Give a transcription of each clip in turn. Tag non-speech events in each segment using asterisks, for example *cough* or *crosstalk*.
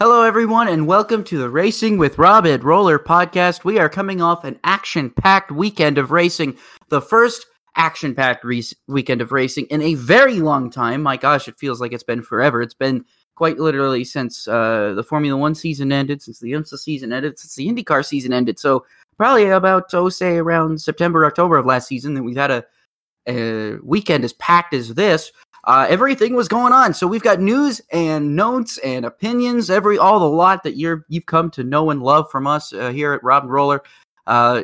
Hello, everyone, and welcome to the Racing with Rob and Roller podcast. We are coming off an action packed weekend of racing, the first action packed re- weekend of racing in a very long time. My gosh, it feels like it's been forever. It's been quite literally since uh, the Formula One season ended, since the IMSA season ended, since the IndyCar season ended. So, probably about, oh, say, around September, October of last season that we've had a, a weekend as packed as this uh, everything was going on. So we've got news and notes and opinions, every all the lot that you're you've come to know and love from us uh, here at Rob and Roller. Uh,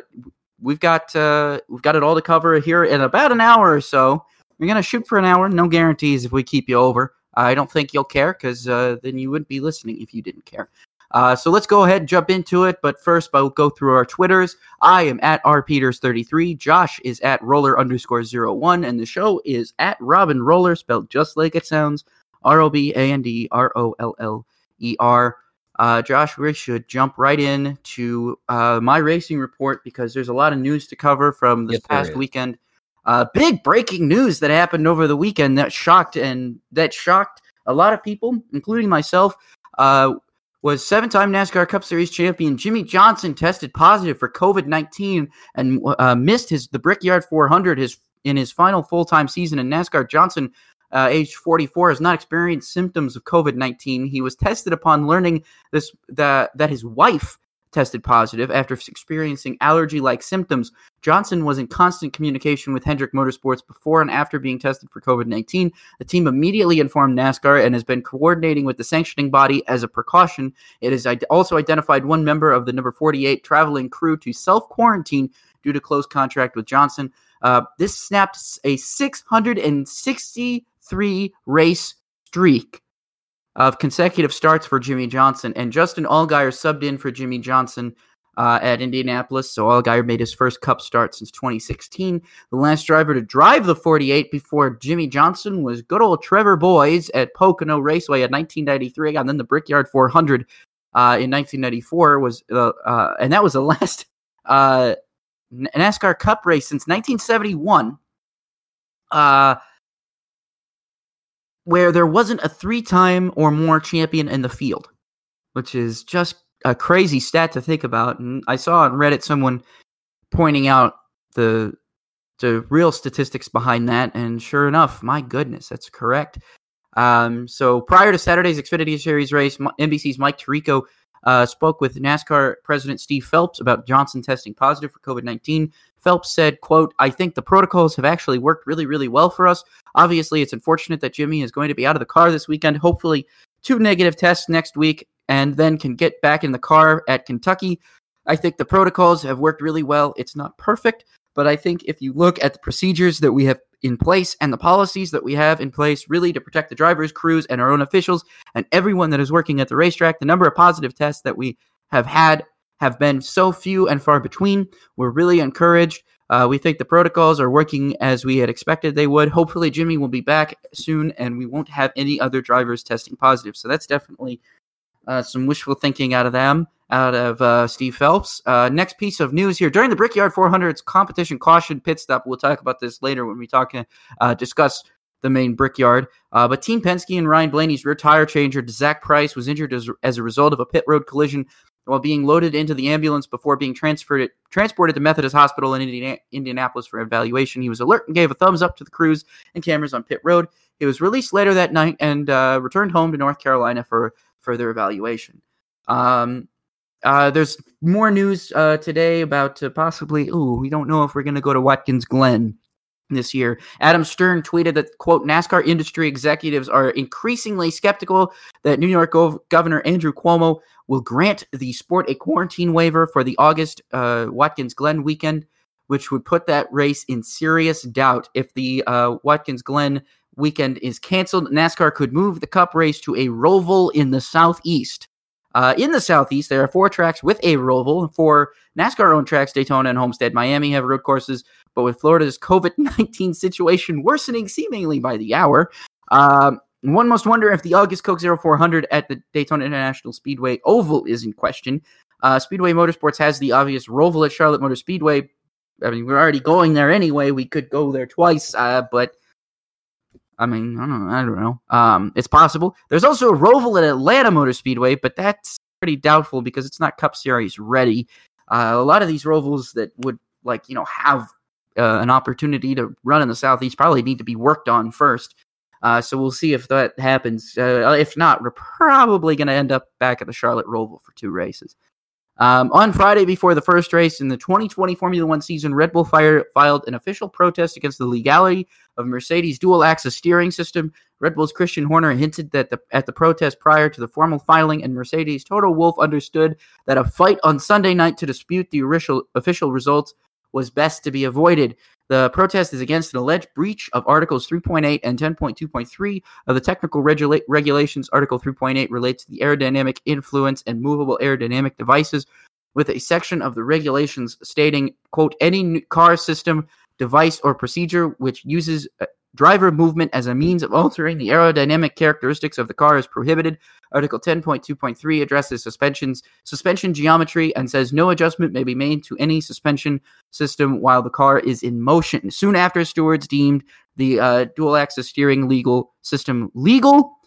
we've got uh, we've got it all to cover here in about an hour or so. We're gonna shoot for an hour. No guarantees if we keep you over. I don't think you'll care because uh, then you wouldn't be listening if you didn't care. Uh, so let's go ahead and jump into it. But first, I'll go through our Twitters. I am at rpeters33. Josh is at roller underscore zero one, and the show is at Rob and Roller, spelled just like it sounds. R O B A N D R O L L E R. Uh, Josh, we should jump right in to uh, my racing report because there's a lot of news to cover from this yes, past weekend. Uh, big breaking news that happened over the weekend that shocked and that shocked a lot of people, including myself. Uh, was seven-time NASCAR Cup Series champion Jimmie Johnson tested positive for COVID-19 and uh, missed his the Brickyard 400 his in his final full-time season in NASCAR. Johnson, uh, age 44, has not experienced symptoms of COVID-19. He was tested upon learning this that that his wife tested positive after experiencing allergy like symptoms. Johnson was in constant communication with Hendrick Motorsports before and after being tested for COVID 19. The team immediately informed NASCAR and has been coordinating with the sanctioning body as a precaution. It has also identified one member of the number 48 traveling crew to self quarantine due to close contract with Johnson. Uh, this snapped a 663 race streak of consecutive starts for Jimmie Johnson, and Justin Allgaier subbed in for Jimmie Johnson uh, at Indianapolis. So Allgaier made his first Cup start since 2016. The last driver to drive the 48 before Jimmie Johnson was good old Trevor Boys at Pocono Raceway in 1993, and then the Brickyard 400 uh, in 1994 was, uh, uh, and that was the *laughs* last uh, NASCAR Cup race since 1971. Where there wasn't a three time or more champion in the field, which is just a crazy stat to think about. And I saw on Reddit someone pointing out the the real statistics behind that, and sure enough, my goodness, that's correct. Um, so prior to Saturday's Xfinity Series race, NBC's Mike Tirico uh, spoke with NASCAR President Steve Phelps about Johnson testing positive for COVID 19. Phelps said, quote, I think the protocols have actually worked really, really well for us. Obviously, it's unfortunate that Jimmie is going to be out of the car this weekend. Hopefully, two negative tests next week and then can get back in the car at Kentucky. I think the protocols have worked really well. It's not perfect, but I think if you look at the procedures that we have in place and the policies that we have in place really to protect the drivers, crews, and our own officials and everyone that is working at the racetrack. The number of positive tests that we have had have been so few and far between. We're really encouraged. Uh, we think the protocols are working as we had expected they would. Hopefully, Jimmie will be back soon and we won't have any other drivers testing positive. So that's definitely uh, some wishful thinking out of them out of uh, Steve Phelps. Uh, next piece of news here during the Brickyard 400's competition caution pit stop. We'll talk about this later when we talk uh, discuss the main Brickyard. Uh, but Team Penske and Ryan Blaney's rear tire changer, Zach Price, was injured as, as a result of a pit road collision while being loaded into the ambulance before being transferred transported to Methodist Hospital in Indiana, Indianapolis for evaluation. He was alert and gave a thumbs up to the crews and cameras on pit road. He was released later that night and uh, returned home to North Carolina for further evaluation. Um, uh, there's more news uh, today about uh, possibly. Oh, we don't know if we're going to go to Watkins Glen this year. Adam Stern tweeted that quote NASCAR industry executives are increasingly skeptical that New York Gov- Governor Andrew Cuomo will grant the sport a quarantine waiver for the August uh, Watkins Glen weekend, which would put that race in serious doubt. If the uh, Watkins Glen weekend is canceled, NASCAR could move the Cup race to a Roval in the southeast. Uh, in the Southeast, there are four tracks with a roval. Four NASCAR owned tracks, Daytona and Homestead, Miami have road courses. But with Florida's COVID 19 *laughs* situation worsening seemingly by the hour, um, one must wonder if the August Coke Zero 400 at the Daytona International Speedway Oval is in question. Uh, Speedway Motorsports has the obvious roval at Charlotte Motor Speedway. I mean, we're already going there anyway. We could go there twice, uh, but I mean, I don't, I don't know. Um, it's possible. There's also a Roval at Atlanta Motor Speedway, but that's pretty doubtful because it's not Cup Series ready. Uh, a lot of these Rovals that would like you know have uh, an opportunity to run in the Southeast probably need to be worked on first. Uh, so we'll see if that happens. Uh, if not, we're probably going to end up back at the Charlotte Roval for two races. Um, on Friday, before the first race in the 2020 Formula One season, Red Bull fire, filed an official protest against the legality of Mercedes' dual axis steering system. Red Bull's Christian Horner hinted that the, at the protest prior to the formal filing, and Mercedes' Toto Wolff understood that a fight on Sunday night to dispute the official, official results was best to be avoided. The protest is against an alleged breach of Articles 3.8 and 10.2.3 of the Technical Regula- Regulations. Article 3.8 relates to the aerodynamic influence and movable aerodynamic devices, with a section of the regulations stating, quote, any car system, device, or procedure which uses uh, driver movement as a means of altering the aerodynamic characteristics of the car is prohibited. Article 10.2.3 addresses suspensions, suspension geometry, and says no adjustment may be made to any suspension system while the car is in motion. Soon after, stewards deemed the uh, dual axis steering legal system legal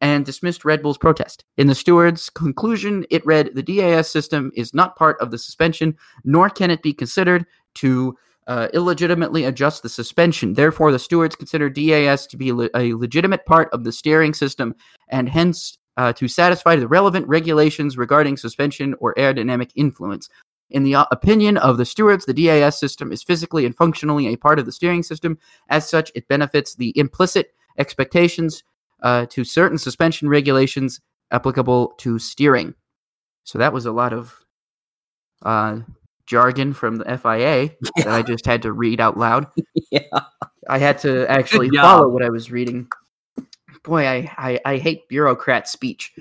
and dismissed Red Bull's protest. In the steward's conclusion, it read the DAS system is not part of the suspension, nor can it be considered to uh, illegitimately adjust the suspension. Therefore, the stewards consider DAS to be le- a legitimate part of the steering system and hence uh, to satisfy the relevant regulations regarding suspension or aerodynamic influence. In the uh, opinion of the stewards, the DAS system is physically and functionally a part of the steering system. As such, it benefits the implicit expectations uh, to certain suspension regulations applicable to steering. So that was a lot of uh, jargon from the FIA yeah. *laughs* that I just had to read out loud. *laughs* yeah. I had to actually follow what I was reading. Boy, I, I, I hate bureaucrat speech.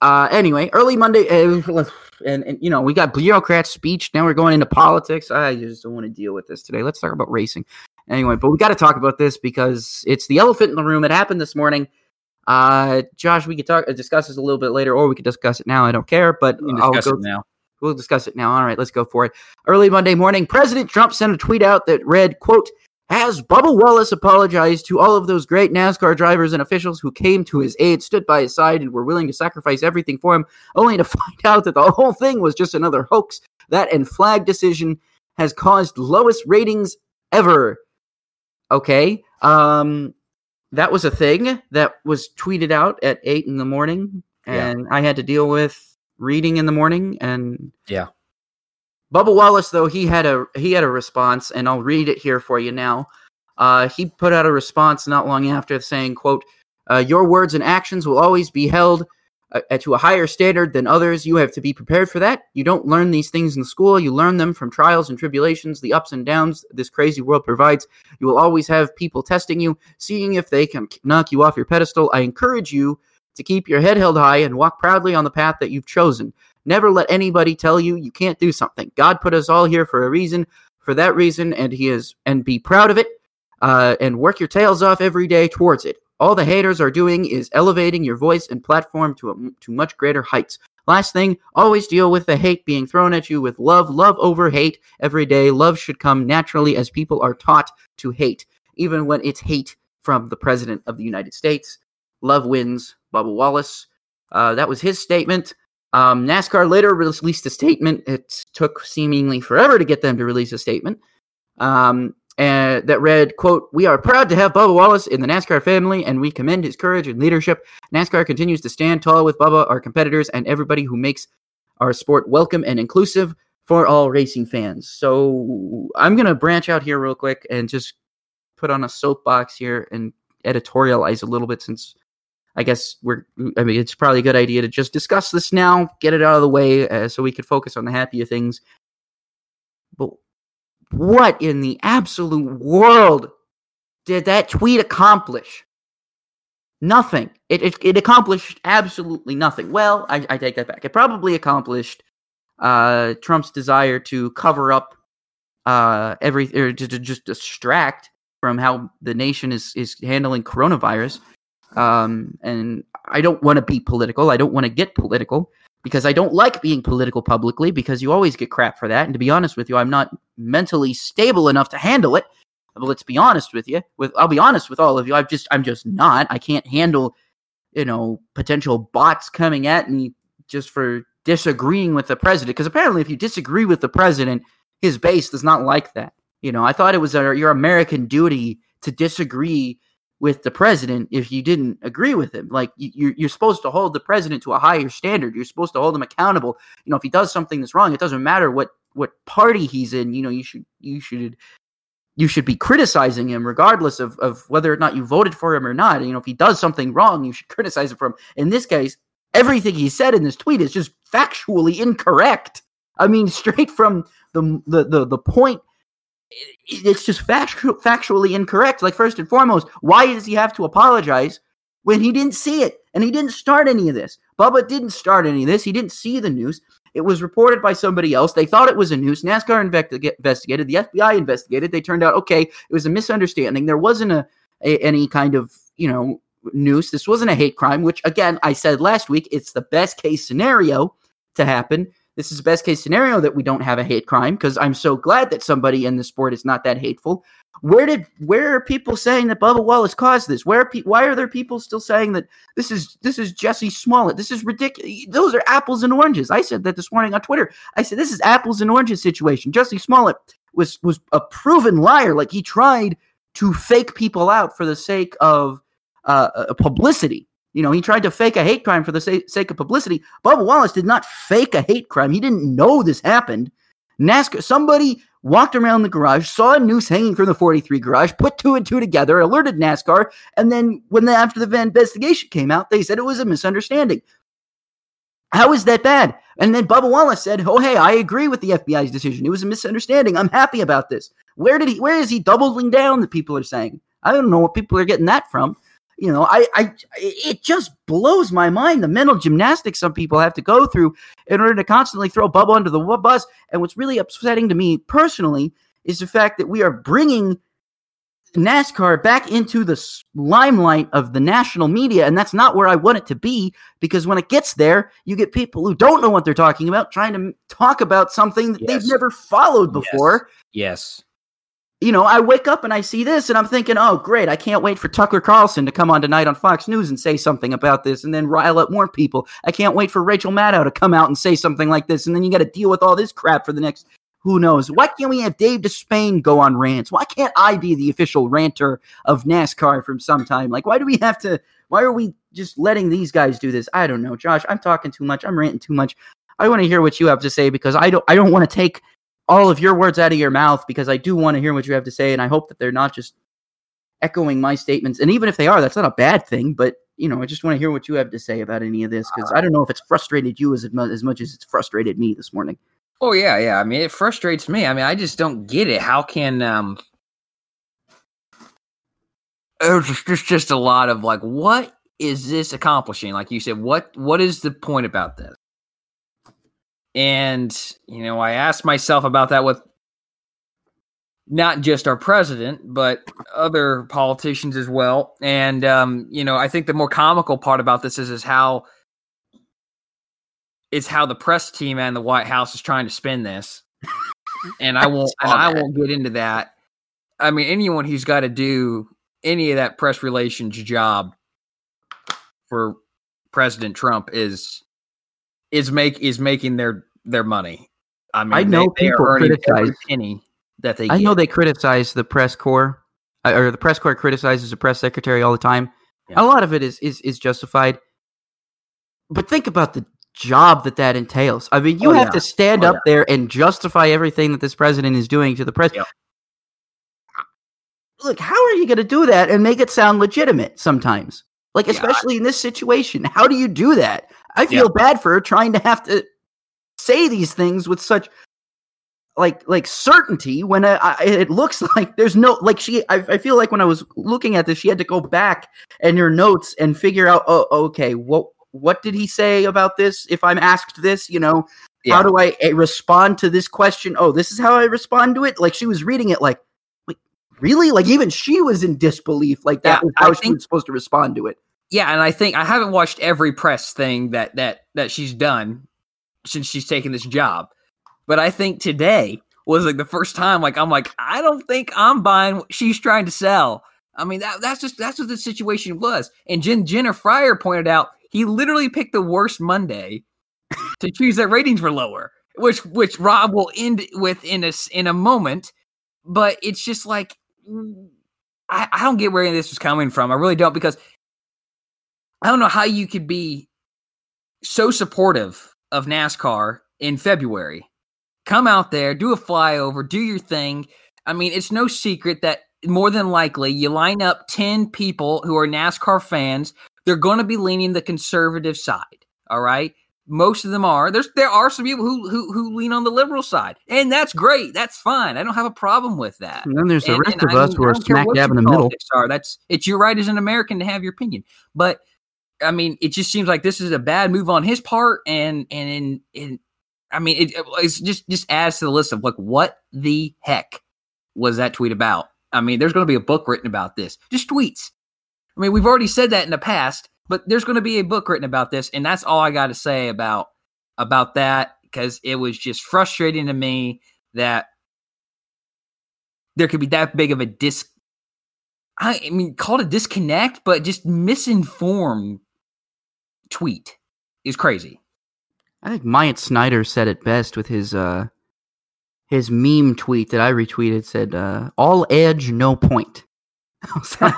Uh, anyway, early Monday, uh, and, and you know we got bureaucrat speech. Now we're going into politics. I just don't want to deal with this today. Let's talk about racing. Anyway, but we got to talk about this because it's the elephant in the room. It happened this morning. Uh, Josh, we could talk uh, discuss this a little bit later, or we could discuss it now. I don't care, but I'll go now. We'll discuss it now. All right, let's go for it. Early Monday morning, President Trump sent a tweet out that read, "quote Has Bubba Wallace apologized to all of those great NASCAR drivers and officials who came to his aid, stood by his side, and were willing to sacrifice everything for him, only to *laughs* find out that the whole thing was just another hoax. That and flag decision has caused lowest ratings ever." Okay. Um, that was a thing that was tweeted out at eight in the morning, and yeah. I had to deal with reading in the morning. And yeah, Bubba Wallace though he had a he had a response, and I'll read it here for you now. Uh, he put out a response not long after saying, "quote uh, Your words and actions will always be held." uh, to a higher standard than others. You have to be prepared for that. You don't learn these things in school. You learn them from trials and tribulations, the ups and downs this crazy world provides. You will always have people testing you, seeing if they can knock you off your pedestal. I encourage you to keep your head held high and walk proudly on the path that you've chosen. Never let anybody tell you you can't do something. God put us all here for a reason, for that reason, and He is, and be proud of it. Uh, and work your tails off every day towards it. All the haters are doing is elevating your voice and platform to, a, to much greater heights. Last thing, always deal with the hate being thrown at you with love. Love over hate every day. Love should come naturally as people are taught to hate, even when it's hate from the President of the United States. Love wins. Bubba Wallace. Uh, that was his statement. Um, NASCAR later released a statement. It took seemingly forever to get them to release a statement. Um, and that read, quote, We are proud to have Bubba Wallace in the NASCAR family, and we commend his courage and leadership. NASCAR continues to stand tall with Bubba, our competitors, and everybody who makes our sport welcome and inclusive for all racing fans. So I'm going to branch out here real quick and just put on a soapbox here and editorialize a little bit since I guess we're, I mean, it's probably a good idea to just discuss this now, get it out of the way uh, so we could focus on the happier things. But what in the absolute world did that tweet accomplish? Nothing. It, it, it accomplished absolutely nothing. Well, I, I take that back. It probably accomplished uh, Trump's desire to cover up uh, or to, to just distract from how the nation is is handling coronavirus. Um, and I don't want to be political. I don't want to get political because I don't like being political publicly because you always get crap for that. And to be honest with you, I'm not mentally stable enough to handle it. But let's be honest with you. With I'll be honest with all of you. I've just I'm just not. I can't handle, you know, potential bots coming at me just for disagreeing with the president. Because apparently, if you disagree with the president, his base does not like that. You know, I thought it was your American duty to disagree with the president if you didn't agree with him. Like you, you're supposed to hold the president to a higher standard. You're supposed to hold him accountable. You know, if he does something that's wrong, it doesn't matter what what party he's in. You know, you should you should you should be criticizing him regardless of, of whether or not you voted for him or not. You know, if he does something wrong, you should *laughs* criticize him for him. In this case, everything he said in this tweet is just factually incorrect. I mean, *laughs* straight from the the the, the point it's just factu- factually incorrect. Like first and foremost, why does he have to apologize when he didn't see it and he didn't start any of this? Bubba didn't start any of this. He didn't see the news. It was reported by somebody else. They thought it was a news. NASCAR investigated. The FBI investigated. They turned out okay. It was a misunderstanding. There wasn't a, a any kind of you know news. This wasn't a hate crime. Which again, I said last week, it's the best case scenario to happen this is the best case scenario that we don't have a hate crime because I'm so glad that somebody in the sport is not that hateful. Where did where are people saying that Bubba Wallace caused this? Where are pe- why are there people still saying that this is this is Jesse Smollett? This is ridiculous. Those are apples and oranges. I said that this morning on Twitter. I said this is apples and oranges situation. Jesse Smollett was was a proven liar. Like he tried to fake people out for the sake of uh, uh publicity. You know, he tried to fake a hate crime for the sake of publicity. Bubba Wallace did not fake a hate crime. He didn't know this happened. NASCAR, somebody walked around the garage, saw a noose hanging from the 43 garage, put two and two together, alerted NASCAR, and then when the, after the investigation came out, they said it was a misunderstanding. How is that bad? And then Bubba Wallace said, "Oh, hey, I agree with the FBI's decision. It was a misunderstanding. I'm happy about this." Where did he? Where is he doubling down? That people are saying. I don't know what people are getting that from you know, I, I, it just blows my mind the mental gymnastics some people have to go through in order to constantly throw Bubba under the bus. And what's really upsetting to me personally is the fact that we are bringing NASCAR back into the limelight of the national media, and that's not where I want it to be. Because when it gets there, you get people who don't know what they're talking about trying to talk about something that yes. they've never followed before. Yes. yes you know, I wake up and I see this and I'm thinking, oh, great. I can't wait for Tucker Carlson to come on tonight on Fox News and say something about this and then rile up more people. I can't wait for Rachel Maddow to come out and say something like this. And then you got to deal with all this crap for the next, who knows. Why can't we have Dave Despain go on rants? Why can't I be the official ranter of NASCAR from some time? Like, why do we have to, why are we just letting these guys do this? I don't know, Josh. I'm talking too much. I'm ranting too much. I want to hear what you have to say because I don't, I don't want to take all of your words out of your mouth because I do want to hear what you have to say, and I hope that they're not just echoing my statements. And even if they are, that's not a bad thing. But you know, I just want to hear what you have to say about any of this because I don't know if it's frustrated you as as much as it's frustrated me this morning. Oh yeah, yeah. I mean, it frustrates me. I mean, I just don't get it. How can um, there's just, just a lot of like, what is this accomplishing? Like you said, what what is the point about this? And, you know, I asked myself about that with not just our president, but other politicians as well. And, um, you know, I think the more comical part about this is, is how it's how the press team and the White House is trying to spin this. And I *laughs* won't, and I won't get into that. I mean, anyone who's got to do any of that press relations job for President Trump is is make is making their their money. I mean, I know they, people they criticize penny that they. I get. know they criticize the press corps, uh, or the press corps criticizes the press secretary all the time. Yeah. A lot of it is is is justified, but think about the job that that entails. I mean, you oh, have yeah. to stand oh, up yeah. there and justify everything that this president is doing to the press. Look, how are you going to do that and make it sound legitimate sometimes? Like, especially in this situation, how do you do that? I feel bad for her trying to have to say these things with such like like certainty when I, it looks *laughs* like there's no like she I, I, feel like when I was looking at this she had to go back in her notes and figure out oh okay what what did he say about this? If I'm asked this you know yeah. how do I eh, respond to this question? Oh this is how I respond to it? Like she was reading it like like really? Like even she was in disbelief like that yeah, was how I she think, was supposed to respond to it yeah and I think I haven't watched every press thing that that that she's done since she's taken this job. But I think today was like the first time like I'm like I don't think I'm buying what she's trying to sell. I mean that that's just that's what the situation was. And Jen Jenna Fryer pointed out he literally picked the worst Monday to choose that ratings were lower, which which Rob will end with in a in a moment. But it's just like mm, I, I don't get where this was coming from. I really don't because I don't know how you could be so supportive of NASCAR in February. Come out there, do a flyover, do your thing. I mean, it's no secret that more than likely you line up 10 people who are NASCAR fans, they're going to be leaning the conservative side. All right. Most of them are. There's there are some people who who, who lean on the liberal side, and that's great. That's fine. I don't have a problem with that. And then there's the And- rest and of I us mean, who are smack dab in the middle. Are that's it's your right as an American to have your opinion, but I mean, it just seems like this is a bad move on his part, and and in I mean, it it's just just adds to the list of like what the heck was that tweet about? I mean, there's going to be a book written about this. Just tweets. I mean, we've already said that in the past, but there's going to be a book written about this, and that's all I got to say about about that because it was just frustrating to me that there could be that big of a dis. I, mean, call it a disconnect, but just misinformed tweet is crazy. I think Myatt Snider said it best with his uh his meme tweet that I retweeted said uh all edge no point. *laughs* I was like,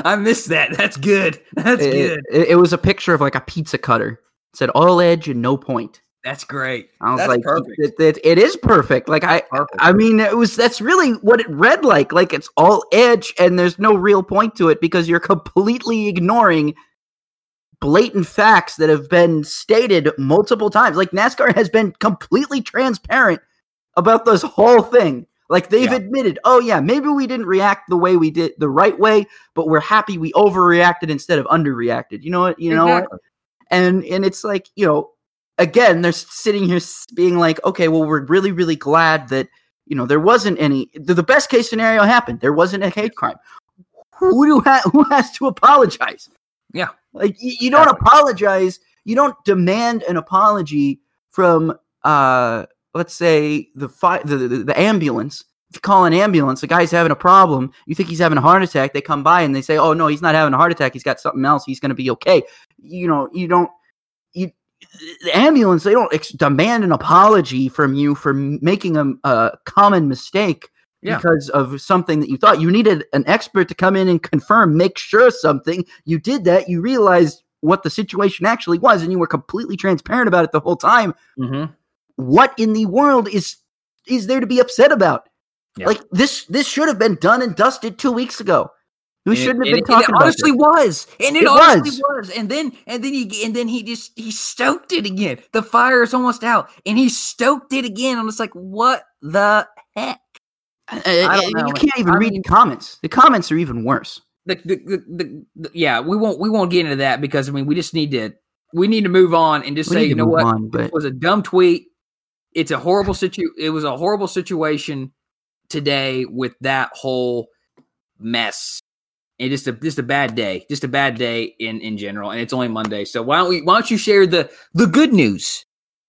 *laughs* I missed that. That's good. That's it, good. it- it was a picture of like a pizza cutter. It said all edge and no point. That's great. I was That's like, perfect. It, it- it is perfect. Like I, Perfect. I mean, it was that's really what it read like. Like it's all edge and there's no real point to it because you're completely ignoring blatant facts that have been stated multiple times. Like NASCAR has been completely transparent about this whole thing. Like they've Yeah. admitted, oh yeah, maybe we didn't react the way we did the right way, but we're happy we overreacted instead of underreacted. You know what? You know what? And and it's like you know again they're sitting here being like okay well we're really really glad that you know there wasn't any the, the best case scenario happened there wasn't a hate crime who do ha- *laughs* who has to apologize Yeah. like you, you don't apologize you don't demand an apology from uh let's say the fi- the, the the ambulance. If you call an ambulance the guy's having a problem you think he's having a heart attack they come by and they say oh no he's not having a heart attack he's got something else he's going to be okay. You know you don't you the ambulance they don't ex- demand an apology from you for m- making a, a common mistake Yeah. because of something that you thought you needed an expert to come in and confirm make sure something you did that you realized what the situation actually was and you were completely transparent about it the whole time Mm-hmm. what in the world is is there to be upset about Yeah. like this this should have been done and dusted two weeks ago we shouldn't have been talking it about honestly this. was, and it, It honestly was. and then and then he and then he just he stoked it again. The fire is almost out, and he stoked it again. I'm just like, what the heck? Uh, you can't even I read mean- the comments the comments are even worse The, the, the, the, yeah, we won't we won't get into that because I mean we just need to we need to move on and just We say you know what on, it was a dumb tweet. It's a horrible situ. It was a horrible situation today with that whole mess. And just a just a bad day, just a bad day in in general, and it's only Monday. So why don't we? Why don't you share the the good news?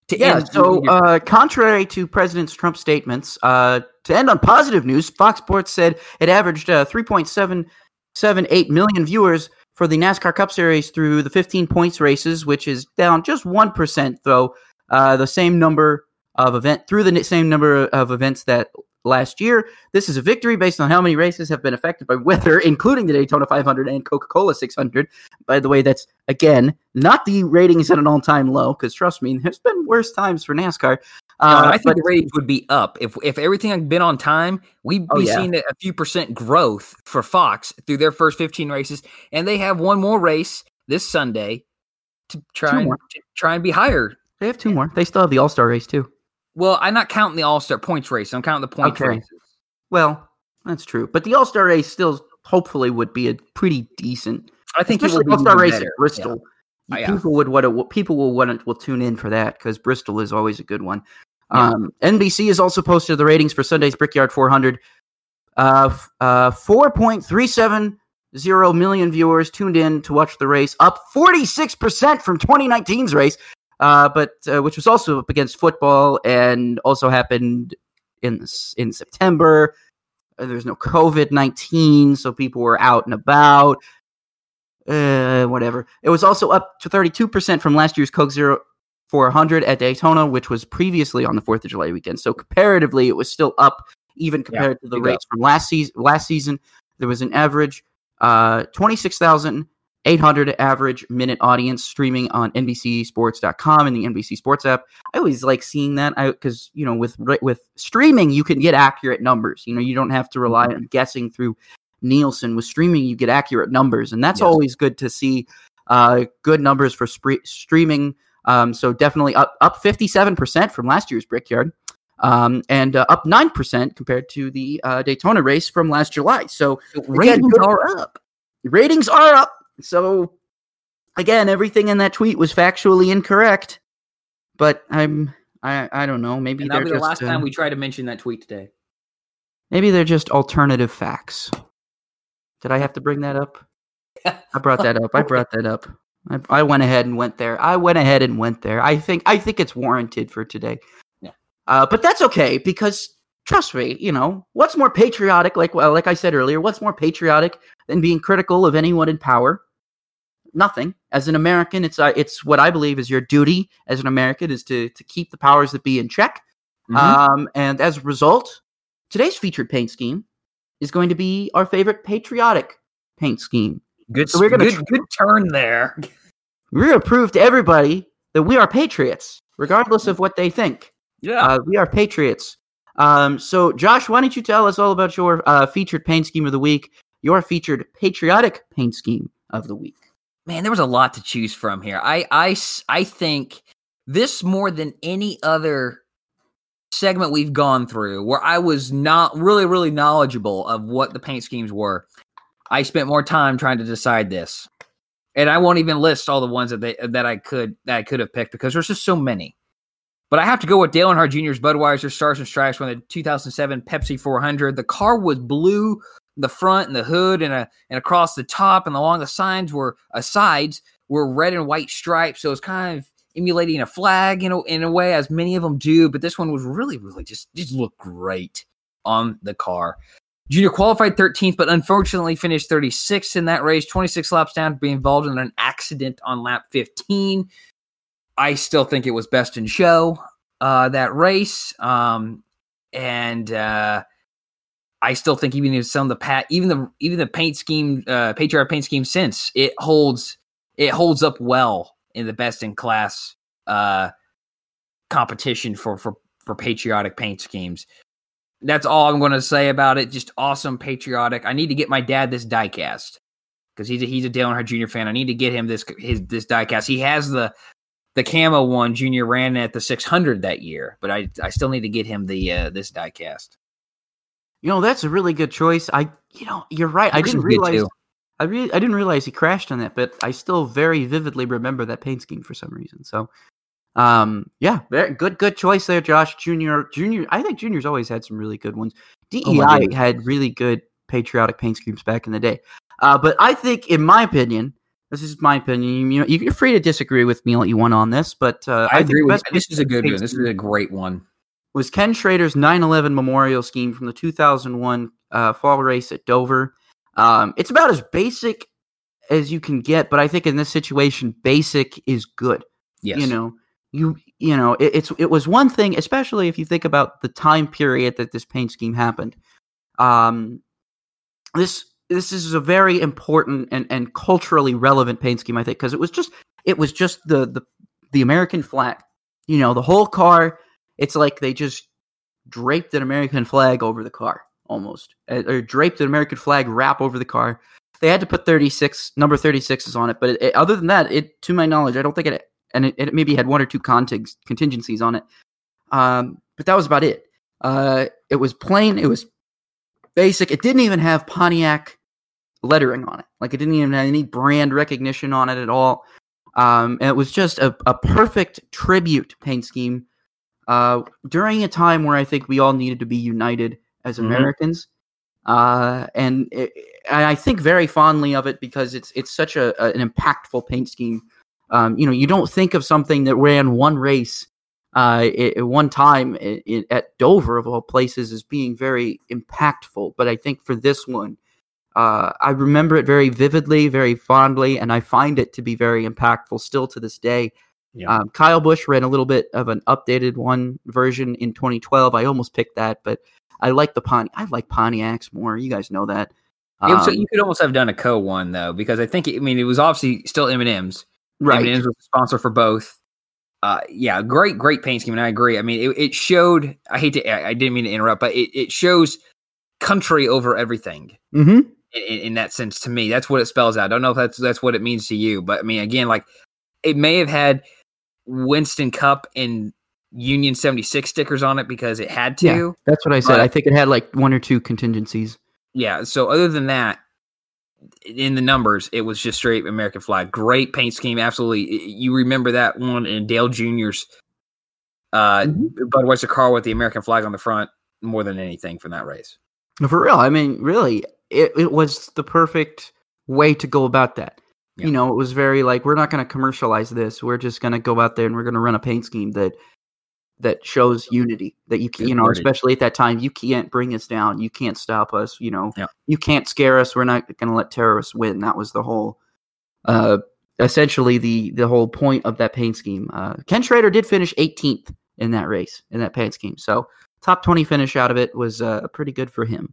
To Yeah, end so uh, contrary to President Trump's statements, uh, to end on positive news, Fox Sports said it averaged uh, 3.778 million viewers for the NASCAR Cup Series through the 15 points races, which is down just 1%, though, uh, the same number of event through the same number of events that last year. This is a victory based on how many races have been affected by weather, *laughs* including the Daytona 500 and Coca Cola 600. By the way, that's again not the ratings at an all time low, because trust me, there's been worse times for NASCAR. No, Uh, I think but the ratings would be up if if everything had been on time. We'd Oh, be yeah. seeing a, a few percent growth for Fox through their first 15 races, and they have one more race this Sunday to try and to try and be higher. they have two more. They still have the All Star race too. Well, I'm not counting the All Star points race. I'm counting the points Okay. races. Well, that's true, but the All Star race still hopefully would be a pretty decent, I think it especially All Star race better. at Bristol. Uh, yeah. People would to. People will want to will tune in for that because Bristol is always a good one. Yeah. Um, NBC has also posted the ratings for Sunday's Brickyard 400. Uh, uh, 4.370 million viewers tuned in to watch the race, up 46% from 2019's race, uh, but uh, which was also up against football and also happened in in September. Uh, There's no COVID nineteen, so people were out and about. Uh, whatever. It was also up to thirty two percent from last year's Coke Zero 400 at Daytona, which was previously on the Fourth of July weekend. So comparatively, it was still up even compared to the up. rates from last season. Last season, there was an average uh, 26,800 average minute audience streaming on NBCSports.com and the NBC Sports app. I always like seeing that because you know with with streaming you can get accurate numbers. You know you don't have to rely Mm-hmm. on guessing through Nielsen. With streaming, you get accurate numbers, and that's Yes. always good to see. Uh, good numbers for spree- streaming. Um, so definitely up up 57% from last year's Brickyard. Um, and uh, up 9% compared to the uh, Daytona race from last July. So ratings are up. ratings are up. So again, everything in that tweet was factually incorrect. But I'm I I don't know. Maybe And they're that'll be the just last uh, time we try to mention that tweet today. maybe they're just alternative facts. Did I have to bring that up? I brought that up. I *laughs* brought that up. I, I went ahead and went there. I went ahead and went there. I think I think it's warranted for today. Yeah. Uh, but that's okay because trust me, you know what's more patriotic? Like well, like I said earlier, what's more patriotic than being critical of anyone in power? Nothing. As an American, it's uh, it's what I believe is your duty as an American is to to keep the powers that be in check. Mhm. Um, and as a result, today's featured paint scheme is going to be our favorite patriotic paint scheme. good, so we're gonna good, tr- good turn there. We're going to prove to everybody that we are patriots, regardless of what they think. Yeah. Uh, we are patriots. Um, so, Josh, why don't you tell us all about your uh, featured paint scheme of the week, your featured patriotic paint scheme of the week? man, there was a lot to choose from here. I, I, I think this more than any other segment we've gone through where I was not really, really knowledgeable of what the paint schemes were. I spent more time trying to decide this. And I won't even list all the ones that they that I could that I could have picked because there's just so many. But I have to go with Dale Earnhardt Jr.'s Budweiser Stars and Stripes from the 2007 Pepsi 400. The car was blue the front and the hood and a, and across the top and along the signs were uh, sides were red and white stripes. So it's kind of emulating a flag in a, in a way, as many of them do. But this one was really, really just just looked great on the car. Junior qualified 13th, but unfortunately finished 36th in that race, 26 laps down to be involved in an accident on lap 15. I still think it was best in show uh, that race. Um, and uh, I still think even if some of the pat, even the even the paint scheme, uh, patriarch paint scheme since it holds it holds up well in the best in class uh, competition for for for patriotic paint schemes. That's all I'm going to say about it. Just awesome patriotic. I need to get my dad this diecast because he's a, he's a Dale Earnhardt Jr. fan. I need to get him this his this diecast. He has the the camo one. Junior ran at the 600 that year, but I I still need to get him the uh, this diecast. You know, that's a really good choice. I, you know, you're right. I didn't realize. I really, I didn't realize he crashed on that, but I still very vividly remember that paint scheme for some reason. So, um, yeah, very good, good choice there, Josh Junior. Junior, I think Junior's always had some really good ones. DEI Oh had really good patriotic paint schemes back in the day. Uh, but I think, in my opinion, this is my opinion. You know, you're free to disagree with me all you want on this, but uh, I, think agree with you. This is a good one. This is a great one. was Ken Schrader's 9/11 memorial scheme from the 2001 uh, fall race at Dover. Um, it's about as basic as you can get, but I think in this situation, basic is good. Yes. You know, you you know, it, it's it was one thing, especially if you think about the time period that this paint scheme happened. Um, this this is a very important and, and culturally relevant paint scheme, I think, because it was just it was just the the the American flag. You know, the whole car. It's like they just draped an American flag over the car, almost, uh, or draped an American flag wrap over the car. They had to put thirty six number thirty sixes on it, but it, it- other than that, it to my knowledge, I don't think it and it, it maybe had one or two contingencies on it. Um, but that was about it. Uh, it was plain. It was basic. It didn't even have Pontiac lettering on it. Like it didn't even have any brand recognition on it at all. Um, and it was just a, a perfect tribute paint scheme uh, during a time where I think we all needed to be united as Mhm. Americans. Uh, and it, and I think very fondly of it because it's it's such a, a- an impactful paint scheme. Um, you know, you don't think of something that ran one race uh, it, at one time it, it, at Dover of all places as being very impactful. But I think for this one, uh, I remember it very vividly, very fondly, and I find it to be very impactful still to this day. Yeah. Um, Kyle Busch ran a little bit of an updated one version in 2012. I almost picked that, but I like the Pony. I like Pontiacs more. You guys know that. Um, was, you could almost have done a co one though, because I think I mean it was obviously still M and M's. Right, M and M's was the sponsor for both. Uh, yeah, great, great paint scheme, and I agree. I mean, it, it showed. I hate to, I, I, didn't mean to interrupt, but it, it shows country over everything. Mm-hmm. In, in, that sense, to me, that's what it spells out. I don't know if that's that's what it means to you, but I mean, again, like it may have had Winston Cup and Union 76 stickers on it because it had to. Yeah, that's what I said. But, I think it had like one or two contingencies. Yeah. So other than that, in the numbers, it was just straight American flag. Great paint scheme. Absolutely. You remember that one in Dale Jr.'s uh, mm-hmm. Budweiser car with the American flag on the front more than anything from that race. For real. I mean, really, it, it was the perfect way to go about that. Yeah. You know, it was very like, we're not going to commercialize this. We're just going to go out there and we're going to run a paint scheme that that shows unity that you can, you know, especially at that time, you can't bring us down. You can't stop us. You know, yeah. you can't scare us. We're not going to let terrorists win. That was the whole, uh, essentially the, the whole point of that paint scheme. Uh, Ken Schrader did finish 18th in that race, in that paint scheme. So top 20 finish out of it was, uh, pretty good for him.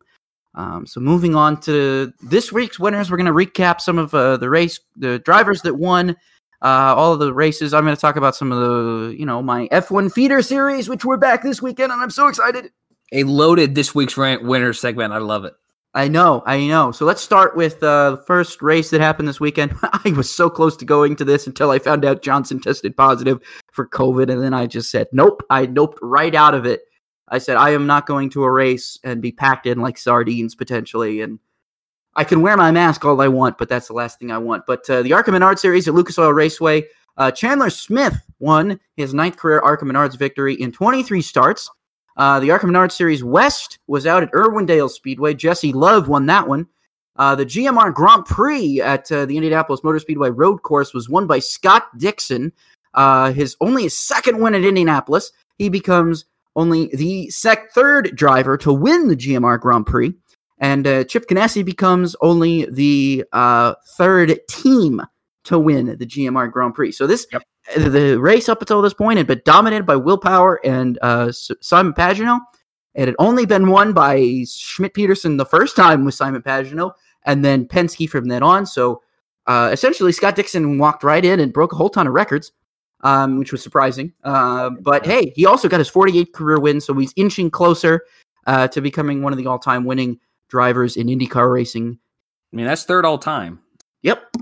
Um, so moving on to this week's winners, we're going to recap some of uh, the race, the drivers that won uh, all of the races. I'm going to talk about some of the, you know, my F1 feeder series, which we're back this weekend, and I'm so excited. A loaded this week's winner segment. I love it. I know, I know. So let's start with uh, the first race that happened this weekend. *laughs* I was so close to going to this until I found out Johnson tested positive for COVID, and then I just said, nope. I noped right out of it. I said, I am not going to a race and be packed in like sardines potentially. And I can wear my mask all I want, but that's the last thing I want. But uh, the ARCA Menard Series at Lucas Oil Raceway, uh, Chandler Smith won his ninth career ARCA Menards victory in 23 starts. Uh, the ARCA Menard Series West was out at Irwindale Speedway. Jesse Love won that one. Uh, the GMR Grand Prix at uh, the Indianapolis Motor Speedway Road Course was won by Scott Dixon. Uh, his only second win at Indianapolis. He becomes only the sec- third driver to win the GMR Grand Prix and uh, Chip Ganassi becomes only the uh, third team to win the GMR Grand Prix. So this yep. the race up until this point had been dominated by Will Power and uh, Simon Pagenaud. It had only been won by Schmidt Peterson the first time with Simon Pagenaud, and then Penske from then on. So uh, essentially, Scott Dixon walked right in and broke a whole ton of records. Um, which was surprising. Uh, but hey, he also got his 48th career win, so he's inching closer uh, to becoming one of the all-time winning drivers in IndyCar racing. I mean, that's third all time. Yep.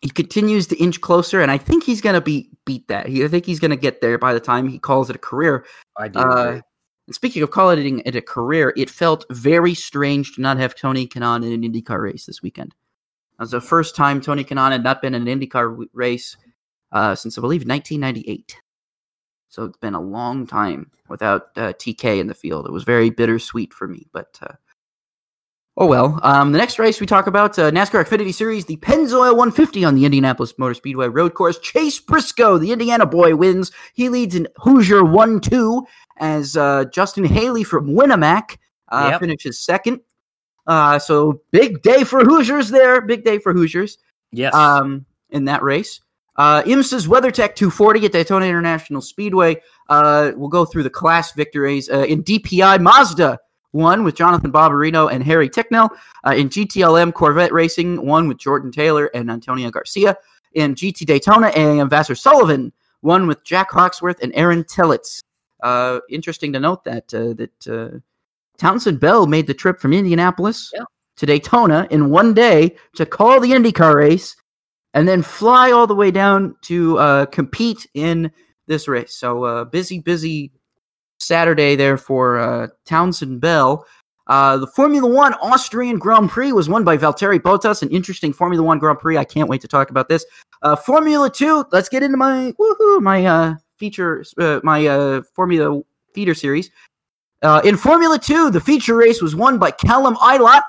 He continues to inch closer, and I think he's going to beat beat that. He, I think he's going to get there by the time he calls it a career. I do. Uh, and speaking of calling it a career, it felt very strange to not have Tony Kanaan in an IndyCar race this weekend. It was the first time Tony Kanaan had not been in an IndyCar race uh, since I believe 1998. So it's been a long time without uh, TK in the field. It was very bittersweet for me, but uh, Oh well. Um, the next race we talk about uh, NASCAR Xfinity Series, the Pennzoil 150 on the Indianapolis Motor Speedway Road Course. Chase Briscoe, the Indiana boy, wins. He leads in Hoosier 1-2 as uh, Justin Haley from Winamac uh, yep. finishes second. Uh, so big day for Hoosiers there. Big day for Hoosiers. Yes. Um, in that race. Uh, IMSA's WeatherTech 240 at Daytona International Speedway. Uh, we'll go through the class victories uh, in DPI Mazda won with Jonathan Bomarito and Harry Tincknell. Uh, in GTLM Corvette Racing, won with Jordan Taylor and Antonio Garcia. In GT Daytona, and Vasser Sullivan, won with Jack Hawksworth and Aaron Telitz. Uh, interesting to note that uh, that uh, Townsend Bell made the trip from Indianapolis yeah. to Daytona in one day to call the IndyCar race and then fly all the way down to uh, compete in this race. So uh, busy, busy Saturday there for uh, Townsend Bell. Uh, the Formula One Austrian Grand Prix was won by Valtteri Bottas, an interesting Formula One Grand Prix. I can't wait to talk about this. Uh, Formula Two, let's get into my woohoo, my uh, feature, uh, my uh, Formula feeder series. Uh, in Formula Two, the feature race was won by Callum Ilott,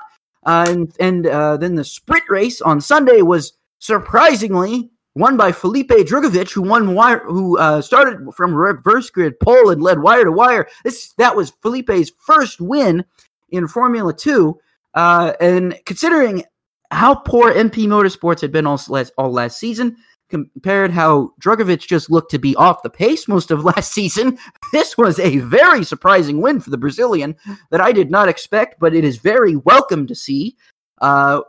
uh, and and uh, then the sprint race on Sunday was surprisingly won by Felipe Drugovich, who won wire, who uh, started from reverse grid pole and led wire to wire. This that was Felipe's first win in Formula Two, uh, and considering how poor MP Motorsports had been all last, all last season, compared how Drugovich just looked to be off the pace most of *laughs* last season, this was a very surprising win for the Brazilian that I did not expect, but it is very welcome to see. Uh,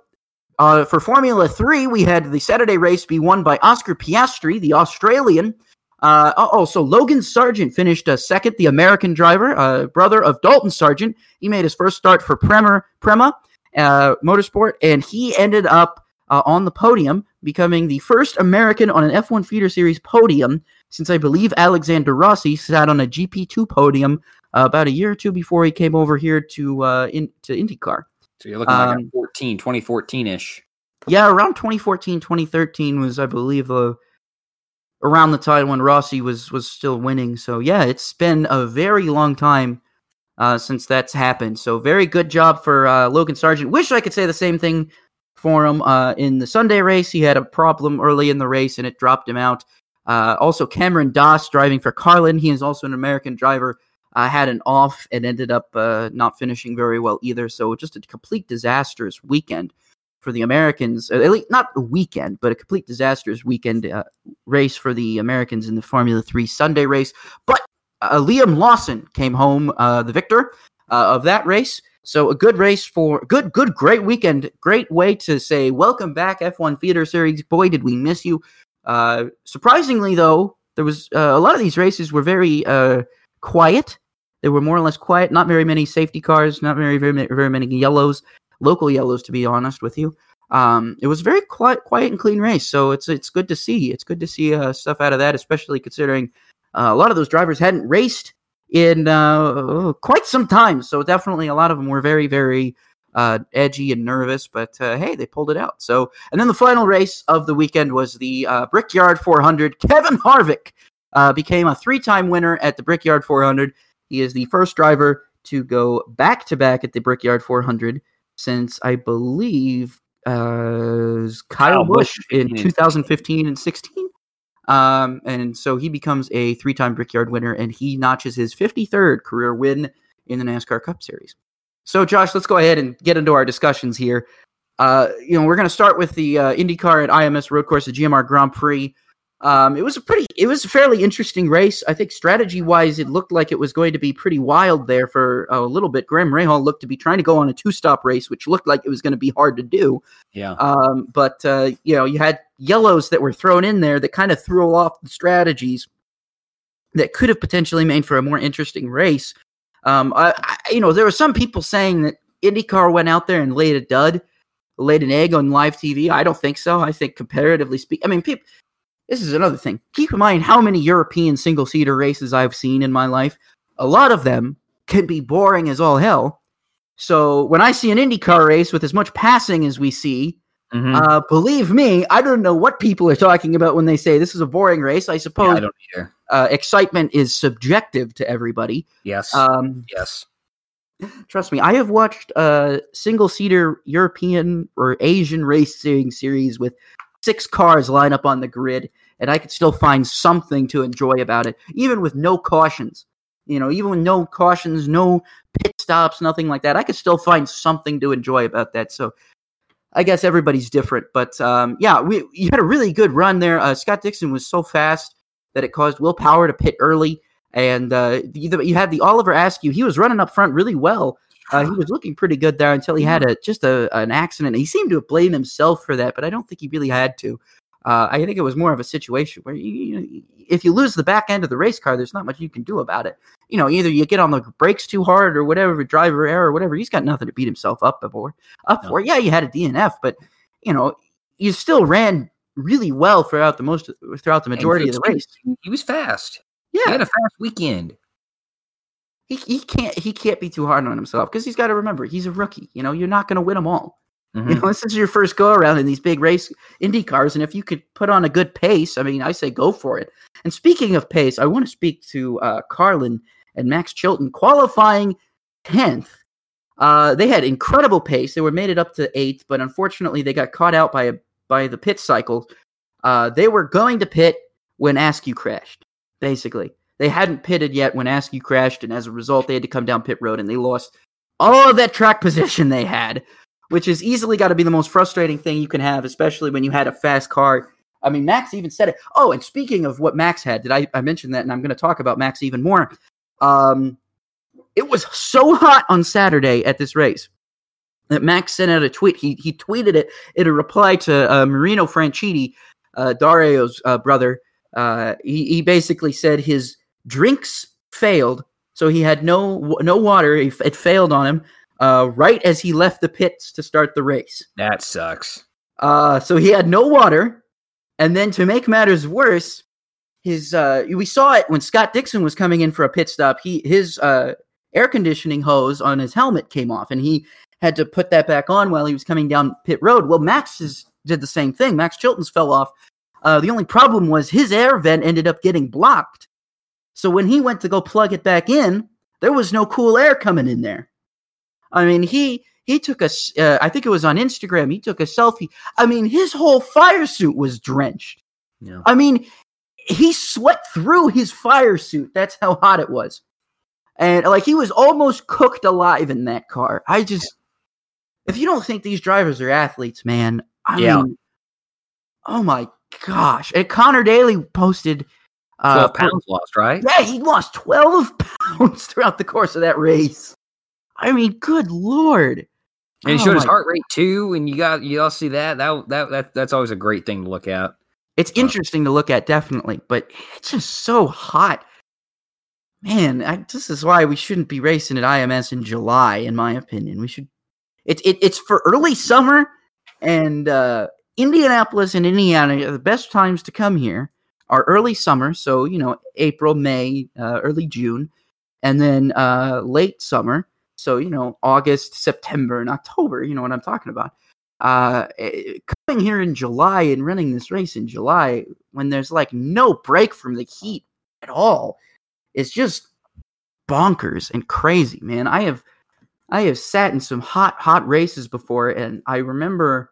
uh, for Formula 3, we had the Saturday race be won by Oscar Piastri, the Australian. Uh, oh, so Logan Sargent finished uh, second, the American driver, uh, brother of Dalton Sargent. He made his first start for Prema, Prema uh, Motorsport, and he ended up uh, on the podium, becoming the first American on an F1 feeder series podium since I believe Alexander Rossi sat on a GP2 podium uh, about a year or two before he came over here to in, to IndyCar. So you're looking um, like 14, 2014 ish. Yeah, around 2014, 2013 was, I believe, uh, around the time when Rossi was was still winning. So yeah, it's been a very long time uh, since that's happened. So very good job for uh, Logan Sargent. Wish I could say the same thing for him uh, in the Sunday race. He had a problem early in the race and it dropped him out. Uh, also, Cameron Das driving for Carlin. He is also an American driver uh, had an off and ended up uh, not finishing very well either. So just a complete disastrous weekend for the Americans. At least not a weekend, but a complete disastrous weekend uh, race for the Americans in the Formula Three Sunday race. But uh, Liam Lawson came home uh, the victor uh, of that race. So a good race for good, good, great weekend. Great way to say welcome back F1 Feeder Series. Boy, did we miss you. surprisingly, though, there was a lot of these races were very quiet they were more or less quiet. Not very many safety cars. Not very very very many yellows. Local yellows, to be honest with you. Um, it was very quiet, quiet and clean race. So it's it's good to see. It's good to see uh, stuff out of that, especially considering uh, a lot of those drivers hadn't raced in uh, quite some time. So definitely a lot of them were very very uh, edgy and nervous, but uh, hey, they pulled it out. So, and then the final race of the weekend was the uh, Brickyard 400. Kevin Harvick uh, became a three-time winner at the Brickyard 400. He is the first driver to go back to back at the Brickyard 400 since I believe uh, Kyle, Busch in 2015 and 16. Um, and so he becomes a three time Brickyard winner and he notches his 53rd career win in the NASCAR Cup Series. So, Josh, let's go ahead and get into our discussions here. Uh, you know, we're going to start with the uh, IndyCar at IMS Road Course, the GMR Grand Prix. Um, it was a pretty, it was a fairly interesting race. I think strategy wise, it looked like it was going to be pretty wild there for a little bit. Graham Rahal looked to be trying to go on a two stop race, which looked like it was going to be hard to do. Yeah. Um, but, uh, you know, you had yellows that were thrown in there that kind of threw off the strategies that could have potentially made for a more interesting race. Um, I, I, you know, there were some people saying that IndyCar went out there and laid a dud, laid an egg on live TV. I don't think so. I think comparatively speaking, I mean, people this is another thing. Keep in mind how many European single seater races I've seen in my life. A lot of them can be boring as all hell. So when I see an IndyCar race with as much passing as we see, mm-hmm. uh, believe me, I don't know what people are talking about when they say this is a boring race. I suppose yeah, I. Uh, excitement is subjective to everybody. Yes. Um, yes. Trust me, I have watched a single seater European or Asian racing series with six cars line up on the grid, and I could still find something to enjoy about it, even with no cautions. You know, even with no cautions, no pit stops, nothing like that, I could still find something to enjoy about that. So I guess everybody's different, but um, yeah, we you had a really good run there. Uh, Scott Dixon was so fast that it caused Will Power to pit early, and uh, you, you had the Oliver Askew. He was running up front really well. Uh, he was looking pretty good there until he had a just a, an accident. He seemed to have blamed himself for that, but I don't think he really had to. Uh, I think it was more of a situation where you, you, if you lose the back end of the race car, there's not much you can do about it. You know, either you get on the brakes too hard or whatever, driver error or whatever. He's got nothing to beat himself up for. Up no. for. Yeah, you had a DNF, but you know, you still ran really well throughout the most throughout the majority of the race. He was fast. Yeah, he had a fast weekend he, he can't he can't be too hard on himself because he's got to remember he's a rookie. You know, you're not going to win them all. Mm-hmm. You know, *laughs* this is your first go around in these big race Indy cars, and if you could put on a good pace, I mean, I say go for it. And speaking of pace, I want to speak to uh, Carlin and Max Chilton qualifying tenth. Uh, they had incredible pace. They were made it up to eighth, but unfortunately, they got caught out by a by the pit cycle. Uh, they were going to pit when Askew crashed. Basically, they hadn't pitted yet when Askew crashed, and as a result, they had to come down pit road, and they lost all of that track *laughs* position they had, which is easily got to be the most frustrating thing you can have, especially when you had a fast car. I mean, Max even said it. Oh, and speaking of what Max had, did I, I mention that? And I'm going to talk about Max even more. Um, it was so hot on Saturday at this race that Max sent out a tweet. He he tweeted it in a reply to uh, Marino Franchitti, uh, Dario's uh, brother. Uh, he he basically said his drinks failed, so he had no no water. It failed on him uh, right as he left the pits to start the race. That sucks. Uh, so he had no water, and then to make matters worse, his uh, we saw it when Scott Dixon was coming in for a pit stop. He his uh, air conditioning hose on his helmet came off, and he had to put that back on while he was coming down pit road. Well, Max is, did the same thing. Max Chilton's fell off. Uh, the only problem was his air vent ended up getting blocked. So when he went to go plug it back in, there was no cool air coming in there. I mean, he he took a, uh, I think it was on Instagram. He took a selfie. I mean, his whole fire suit was drenched. Yeah. I mean, he sweat through his fire suit. That's how hot it was, and like he was almost cooked alive in that car. I just, if you don't think these drivers are athletes, man, I yeah. mean, oh my gosh! And Connor Daly posted. Uh, 12 pounds lost, right? Yeah, he lost 12 *laughs* pounds throughout the course of that race. I mean, good lord. And he oh showed his heart rate too, and you got you all see that. That that that that's always a great thing to look at. It's uh, interesting to look at, definitely, but it's just so hot. Man, I, this is why we shouldn't be racing at IMS in July, in my opinion. We should. It's it, it's for early summer, and uh, Indianapolis and Indiana are the best times to come here. Are early summer, so you know April, May, uh, early June, and then uh, late summer so, you know, August, September, and October, you know what I'm talking about. Uh, eh, coming here in July and running this race in July when there's like no break from the heat at all is just bonkers and crazy, man. I have I have sat in some hot, hot races before, and I remember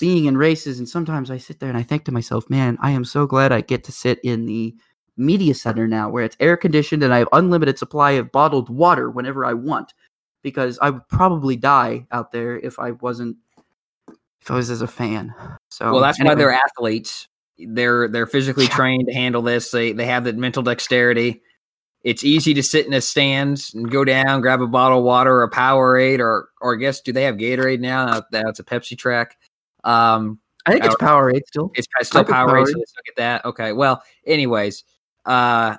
being in races, and sometimes I sit there and I think to myself, man, I am so glad I get to sit in the media center now where it's air conditioned and I have unlimited supply of bottled water whenever I want because I would probably die out there if I wasn't if I was as a fan. So Well, that's anyway. why they're athletes. They're they're physically trained to handle this. They they have the mental dexterity. It's easy to sit in the stands and go down, grab a bottle of water or a Powerade or or I guess do they have Gatorade now? That's a Pepsi track. Um I think it's Powerade still. It's still Powerade, so let's look at that. Okay. Well, anyways, uh,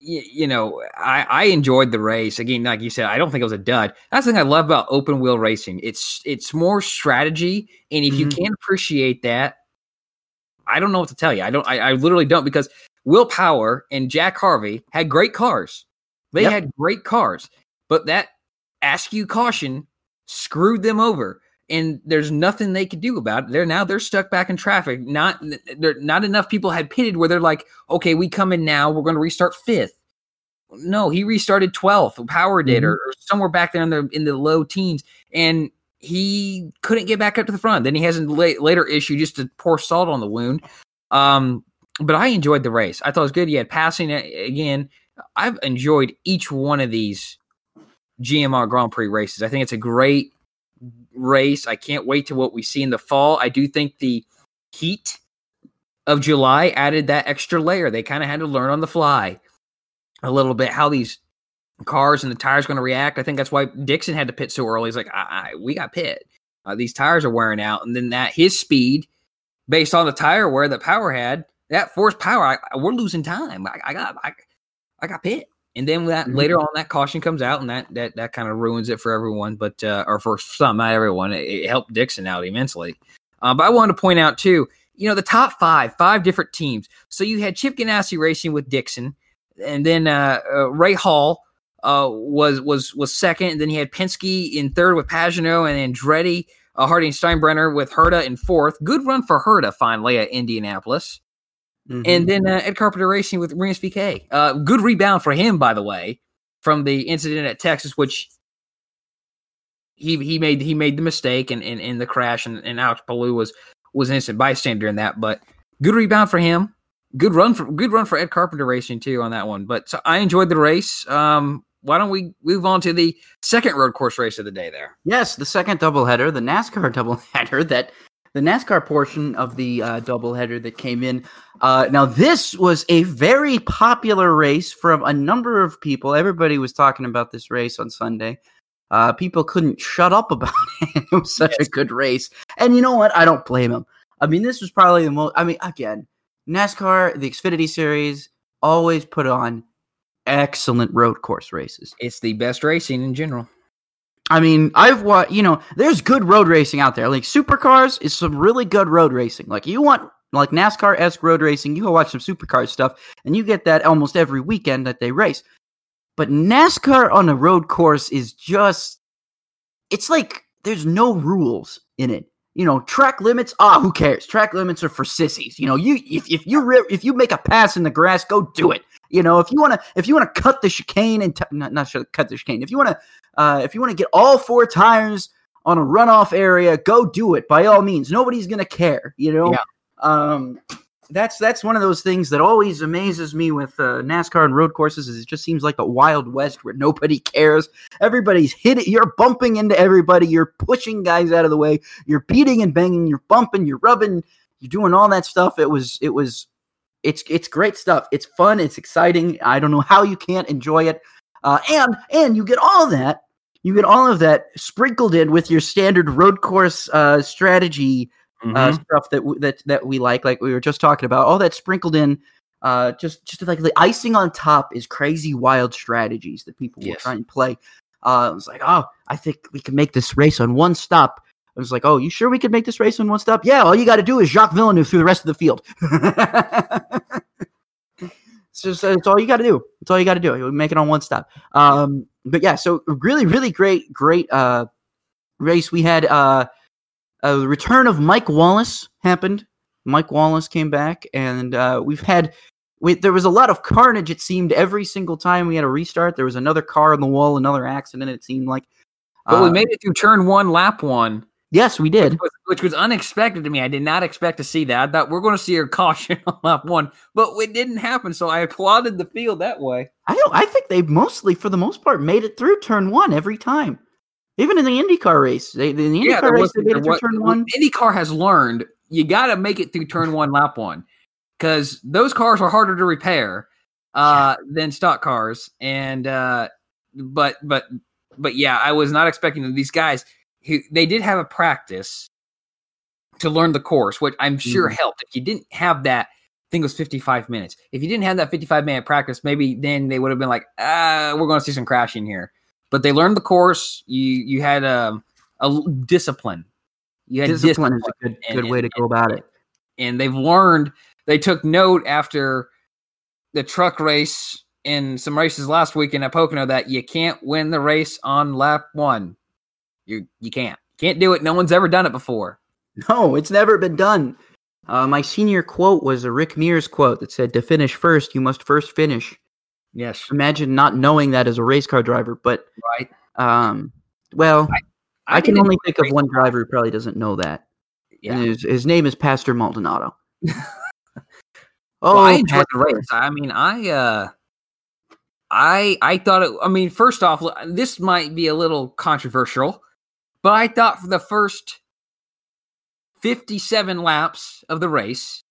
you, you know, I, I enjoyed the race. Again, like you said, I don't think it was a dud. That's the thing I love about open wheel racing. It's it's more strategy, and if mm-hmm. you can't appreciate that, I don't know what to tell you. I don't. I, I literally don't because Will Power and Jack Harvey had great cars. They yep. had great cars, but that Askew caution screwed them over and there's nothing they could do about it. They're now they're stuck back in traffic. Not not enough people had pitted where they're like, okay, we come in now. We're going to restart fifth. No, he restarted twelfth. Power did, mm-hmm. or, or, somewhere back there in the in the low teens, and he couldn't get back up to the front. Then he has a la- later issue just to pour salt on the wound. Um, but I enjoyed the race. I thought it was good. He had passing again. I've enjoyed each one of these GMR Grand Prix races. I think it's a great race. I can't wait to what we see in the fall. I do think the heat of July added that extra layer. They kind of had to learn on the fly a little bit how these cars and the tires going to react. I think that's why Dixon had to pit so early. He's like, I, I, we got pit. Uh, these tires are wearing out, and then that his speed, based on the tire wear that Power had, that force power, I, we're losing time. I, I got, I, I got pit. And then that mm-hmm. later on, that caution comes out, and that that that kind of ruins it for everyone. But uh, or for some, not everyone. It, it helped Dixon out immensely. Uh, but I wanted to point out too, you know, the top five, five different teams. So you had Chip Ganassi racing with Dixon, and then uh, uh, Rahal uh, was was was second, and then he had Penske in third with Pagenaud, and Andretti, uh, Harding Steinbrenner with Herta in fourth. Good run for Herta finally at Indianapolis. Mm-hmm. And then uh, Ed Carpenter Racing with Rinus VeeKay. Uh, good rebound for him, by the way, from the incident at Texas, which he he made he made the mistake and in, in, in, the crash, and, and Alex Palou was was an innocent bystander in that. But good rebound for him. Good run for good run for Ed Carpenter Racing too on that one. But so I enjoyed the race. Um, why don't we move on to the second road course race of the day there? Yes, the second doubleheader, the NASCAR *laughs* doubleheader that the NASCAR portion of the uh, doubleheader that came in. Uh, now, this was a very popular race from a number of people. Everybody was talking about this race on Sunday. Uh, people couldn't shut up about *laughs* it. it was such yes. a good race. And you know what? I don't blame them. I mean, this was probably the most, I mean, again, NASCAR, the Xfinity Series, always put on excellent road course races. It's the best racing in general. I mean, I've watched, you know, there's good road racing out there. Like supercars is some really good road racing. Like you want like NASCAR esque road racing, you go watch some supercar stuff, and you get that almost every weekend that they race. But NASCAR on a road course is just, it's like there's no rules in it. You know, track limits. Ah, who cares? Track limits are for sissies. You know, you if if you re- if you make a pass in the grass, go do it. You know, if you want to if you want to cut the chicane and t- not not cut the chicane. If you want to uh, if you want to get all four tires on a runoff area, go do it by all means. Nobody's gonna care. You know. Yeah. Um, that's that's one of those things that always amazes me with uh, NASCAR and road courses. Is it just seems like the Wild West where nobody *laughs* cares. Everybody's hitting. You're bumping into everybody. You're pushing guys out of the way. You're beating and banging. You're bumping. You're rubbing. You're doing all that stuff. It was it was it's it's great stuff. It's fun. It's exciting. I don't know how you can't enjoy it. Uh, and and you get all that. You get all of that sprinkled in with your standard road course uh, strategy uh, mm-hmm. uh, stuff that w- that that we like, like we were just talking about. All that sprinkled in, uh, just just like the icing on top is crazy wild strategies that people yes. will try and play. Uh, it's like, oh, I think we can make this race on one stop. I was like, oh, you sure we could make this race on one stop? Yeah, all you got to do is Jacques Villeneuve through the rest of the field. *laughs* it's just it's all you got to do. It's all you got to do. We make it on one stop. Um, but yeah, so really, really great, great uh, race. We had uh, the return of Mike Wallace happened. Mike Wallace came back, and uh, we've had we, there was a lot of carnage. It seemed every single time we had a restart, there was another car on the wall, another accident. It seemed like, but we uh, made it through turn one, lap one. Yes, we did, which was, which was, unexpected to me. I did not expect to see that. I thought we're going to see a caution *laughs* on lap one, but it didn't happen. So I applauded the field that way. I don't. I think they mostly, for the most part, made it through turn one every time. Even in the IndyCar race, they, in the IndyCar yeah, race, they made it through turn one. IndyCar has learned you got to make it through turn one, lap one, because those cars are harder to repair uh, yeah. than stock cars. And uh, but but but yeah, I was not expecting these guys. Who they did have a practice to learn the course, which I'm sure mm. helped. If you didn't have that, I think it was 55 minutes. If you didn't have that 55 minute practice, maybe then they would have been like, ah, we're going to see some crashing here but they learned the course. You you had a, a discipline. You had discipline, discipline is a good and, good way to go about it. And they've learned. They took note after the truck race in some races last weekend at Pocono that you can't win the race on lap one. You you can't can't do it. No one's ever done it before. No, it's never been done. Uh, my senior quote was a Rick Mears quote that said, "To finish first, you must first finish." Yes. Imagine not knowing that as a race car driver, but right. Um, well, I, I, I can only think of one driver who probably doesn't know that. Yeah. His, his, name is Pastor Maldonado. *laughs* oh, well, I enjoyed the race. I mean, I uh, I I thought it. I mean, first off, this might be a little controversial, but I thought for the first fifty-seven laps of the race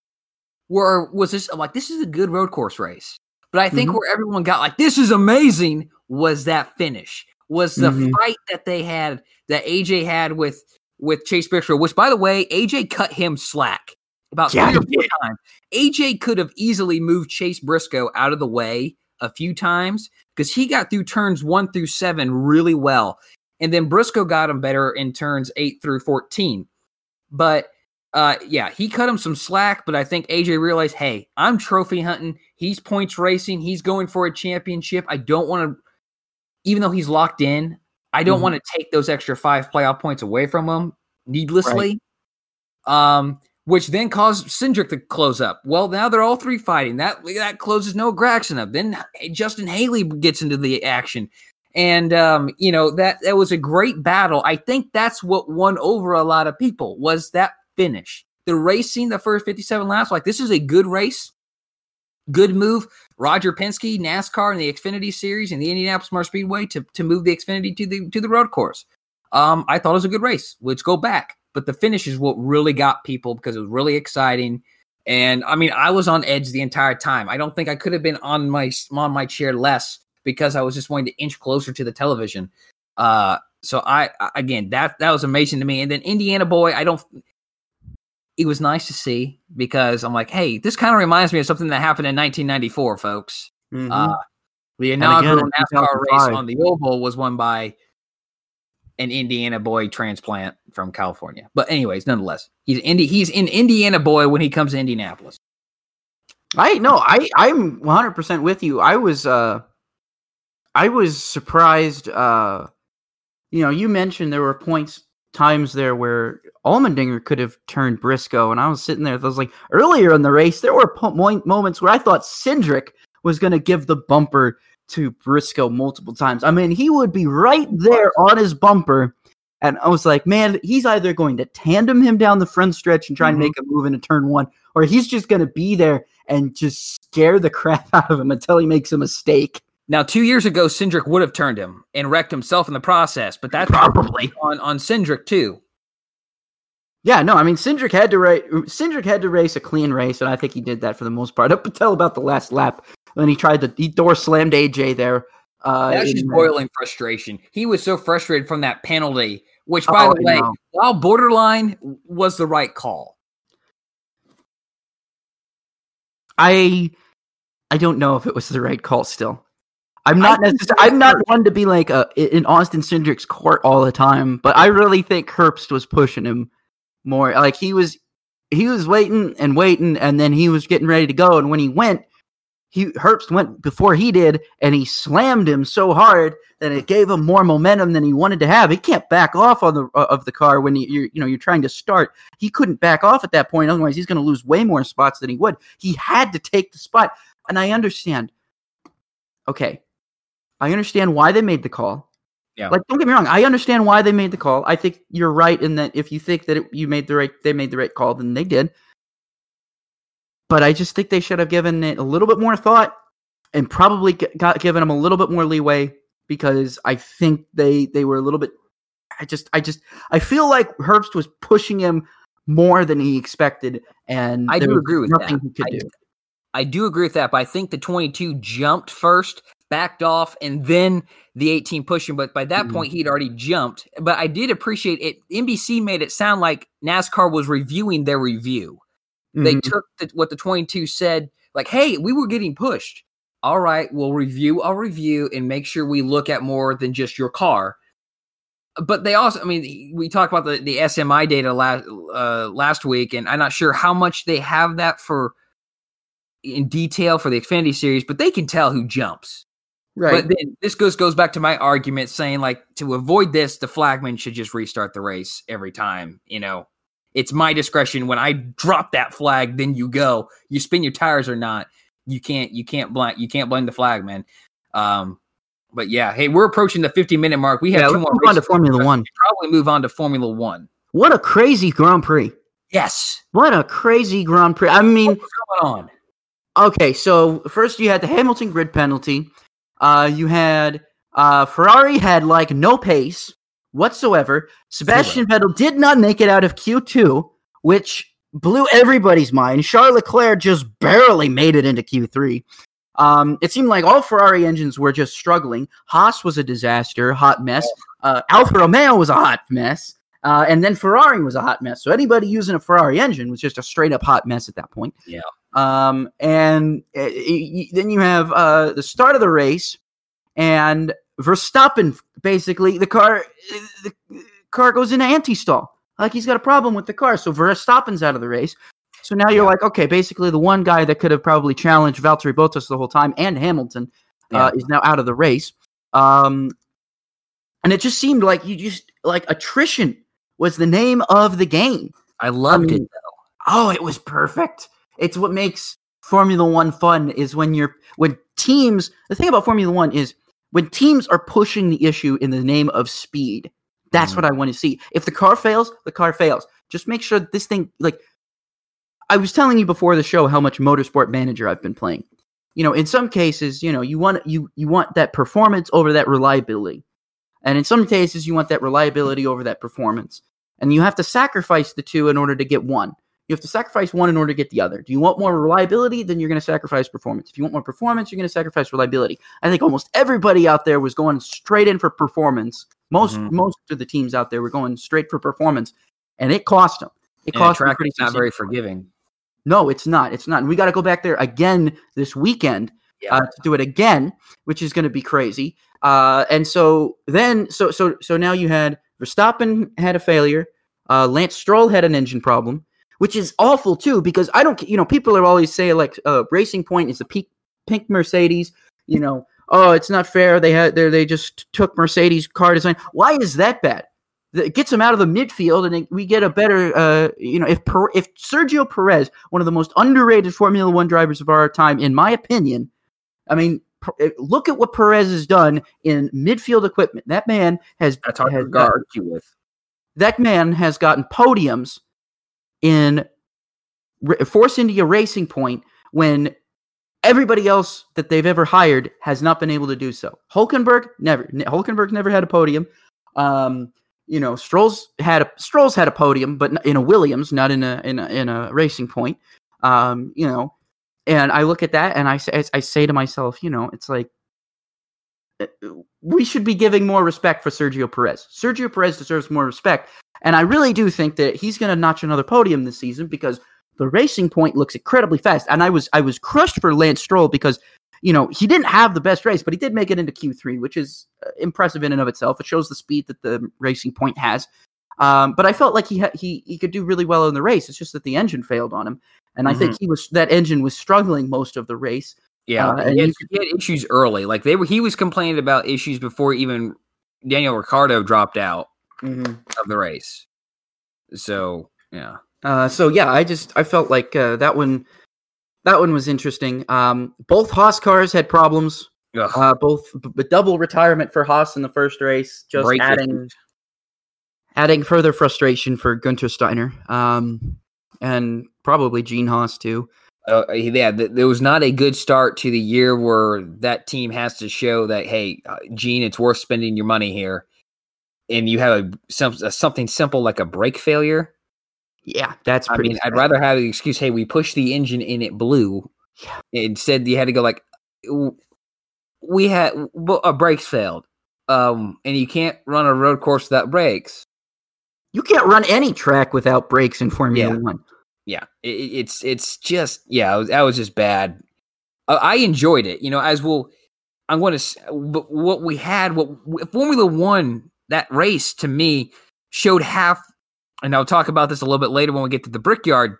were was this like this is a good road course race. But I think mm-hmm. where everyone got like, this is amazing was that finish, was the mm-hmm. fight that they had, that AJ had with with Chase Briscoe, which by the way, AJ cut him slack about yeah, three or four times. AJ could have easily moved Chase Briscoe out of the way a few times because he got through turns one through seven really well. And then Briscoe got him better in turns eight through 14. But uh, yeah, he cut him some slack, but I think AJ realized, hey, I'm trophy hunting. He's points racing. He's going for a championship. I don't want to, even though he's locked in, I don't mm-hmm. want to take those extra five playoff points away from him needlessly. Right. Um, which then caused Cindric to close up. Well, now they're all three fighting. That that closes Noah Gragson up. Then Justin Haley gets into the action. And um, you know, that that was a great battle. I think that's what won over a lot of people was that finish. the racing, the first 57 laps, like this is a good race, good move. Roger Penske, NASCAR, and the Xfinity Series and the Indianapolis Motor Speedway to to move the Xfinity to the to the road course. Um, I thought it was a good race. Let's go back, but the finish is what really got people because it was really exciting. And I mean, I was on edge the entire time. I don't think I could have been on my on my chair less because I was just wanting to inch closer to the television. Uh, so I again that that was amazing to me. And then Indiana boy, I don't. It was nice to see because I'm like, hey, this kind of reminds me of something that happened in 1994, folks. Mhm. Uh, the inaugural again, NASCAR race on the oval was won by an Indiana boy transplant from California. But anyways, nonetheless, he's Indi- he's in Indiana boy when he comes to Indianapolis. I no, I I'm 100 percent with you. I was uh, I was surprised. Uh, you know, you mentioned there were points times there where Allmendinger could have turned Briscoe, and I was sitting there. I was like, earlier in the race, there were po- moments where I thought Cindric was going to give the bumper to Briscoe multiple times. I mean, he would be right there on his bumper. And I was like, man, he's either going to tandem him down the front stretch and try and Mhm. make a move into turn one, or he's just going to be there and just scare the *laughs* crap out of him until he makes a mistake. Now, two years ago, Cindric would have turned him and wrecked himself in the process, but that's Probably. on on Cindric too. Yeah, no, I mean, Cindric had to race. Cindric had to race a clean race, and I think he did that for the most part up until about the last lap when he tried to he door slammed AJ there. Uh, That's just boiling frustration. He was so frustrated from that penalty, which, by Oh, the way, know. while borderline, was the right call. I I don't know if it was the right call. Still, I'm not necessarily. I'm not one to be like uh in Austin Cindric's court all the time, but I really think Herbst was pushing him more. Like he was, he was waiting and waiting, and then he was getting ready to go. And when he went, he Herbst went before he did, and he slammed him so hard that it gave him more momentum than he wanted to have. He can't back off on the uh, of the car when you you're, you know you're trying to start. He couldn't back off at that point, otherwise he's going to lose way more spots than he would. He had to take the spot, and I understand. Okay, I understand why they made the call. Yeah. Like, don't get me wrong. I understand why they made the call. I think you're right in that if you think that it, you made the right, they made the right call, then they did. But I just think they should have given it a little bit more thought and probably got given them a little bit more leeway because I think they they were a little bit. I just I just I feel like Herbst was pushing him more than he expected, and I do agree with nothing that. he could I- do. I do agree with that, but I think the 22 jumped first, backed off, and then the 18 pushing. But by that Mhm. point, he'd already jumped. But I did appreciate it. NBC made it sound like NASCAR was reviewing their review. They Mhm. took the, what the 22 said, like, hey, we were getting pushed. All right, we'll review our review and make sure we look at more than just your car. But they also, I mean, we talked about the, the SMT data last uh, last week, and I'm not sure how much they have that for in detail for the Xfinity series, but they can tell who jumps. Right. But then this goes goes back to my argument saying like to avoid this, the flagman should just restart the race every time. You know, it's my discretion when I drop that flag, then you go. You spin your tires or not. You can't you can't blame you can't blame the flagman. Um, but yeah, hey, we're approaching the 50 minute mark. We have yeah, two more move on to. Formula One. Probably move on to Formula One. What a crazy Grand Prix! Yes. What a crazy Grand Prix! I mean, What's going on? Okay, so first you had the Hamilton grid penalty. Uh, you had uh, Ferrari had like no pace whatsoever. Sebastian Vettel did not make it out of Q2, which blew everybody's mind. Charles Leclerc just barely made it into Q3. Um, it seemed like all Ferrari engines were just struggling. Haas was a disaster, hot mess. Uh, Alfa Romeo was a hot mess. Uh, and then Ferrari was a hot mess. So anybody using a Ferrari engine was just a straight up hot mess at that point. Yeah. Um, and uh, y- y- then you have uh, the start of the race, and Verstappen basically the car the car goes into anti-stall. Like he's got a problem with the car, so Verstappen's out of the race. So now you're Yeah. like, okay, basically the one guy that could have probably challenged Valtteri Bottas the whole time and Hamilton uh, is now out of the race. Um, and it just seemed like you just like attrition was the name of the game. I loved mean, it. Oh, it was perfect. It's what makes Formula One fun is when you're when teams. The thing about Formula One is when teams are pushing the issue in the name of speed. That's Mhm. what I want to see. If the car fails, the car fails. Just make sure this thing like I was telling you before the show how much Motorsport Manager I've been playing. You know, in some cases, you know, you want you you want that performance over that reliability, and in some cases, you want that reliability over that performance, and you have to sacrifice the two in order to get one. You have to sacrifice one in order to get the other. Do you want more reliability? Then you're going to sacrifice performance. If you want more performance, you're going to sacrifice reliability. I think almost everybody out there was going straight in for performance. Most Mhm. most of the teams out there were going straight for performance, and it cost them. It And cost them track is not very forgiving. No, it's not. It's not. And we got to go back there again this weekend Yeah. uh, to do it again, which is going to be crazy. Uh, and so then, so so so now you had Verstappen had a failure. Uh, Lance Stroll had an engine problem, which is awful too because I don't. You know, people are always saying like uh, Racing Point is a peak, pink Mercedes. You know, oh, it's not fair. They had they they just took Mercedes car design. Why is that bad? It gets them out of the midfield, and it- we get a better. Uh, you know, if per, if Sergio Perez, one of the most underrated Formula One drivers of our time, in my opinion, I mean, eh, look at what Perez has done in midfield equipment. That man has That's hard to argue with. that man has gotten podiums in Force India Racing Point when everybody else that they've ever hired has not been able to do so. Hulkenberg never. Hulkenberg never had a podium. Um, you know, Stroll's had a Stroll's had a podium, but in a Williams, not in a in a, in a Racing Point. Um, you know, and I look at that and I say I say to myself, you know, it's like we should be giving more respect for Sergio Perez. Sergio Perez deserves more respect, and I really do think that he's going to notch another podium this season because the Racing Point looks incredibly fast. And I was I was crushed for Lance Stroll because you know he didn't have the best race, but he did make it into Q3, which is uh, impressive in and of itself. It shows the speed that the Racing Point has. Um, but I felt like he ha- he he could do really well in the race. It's just that the engine failed on him, and I think he was that engine was struggling most of the race. Yeah, Uh, he, had, he had issues early. Like they were, he was complaining about issues before even Daniel Ricciardo dropped out of the race. So yeah, Uh, so yeah, I just I felt like uh, that one that one was interesting. Um, both Haas cars had problems. Uh, both b- double retirement for Haas in the first race, just adding adding further frustration for Gunter Steiner, um, and probably Gene Haas too. Uh, yeah, th- there was not a good start to the year where that team has to show that hey, uh, Gene, it's worth spending your money here, and you have a, some, a something simple like a brake failure. Yeah, that's I pretty. mean, I'd rather have the excuse, hey, we pushed the engine and it blew. Yeah. Instead, you had to go like, we had well, a brakes failed, um, and you can't run a road course without brakes. you can't run any track without brakes in Formula Yeah. One. Yeah, it, it- it's it's just yeah, it was, that was just bad. Uh, I enjoyed it, you know. As we'll, I'm going to, but what we had, what Formula One that race to me showed half, and I'll talk about this a little bit later when we get to the Brickyard.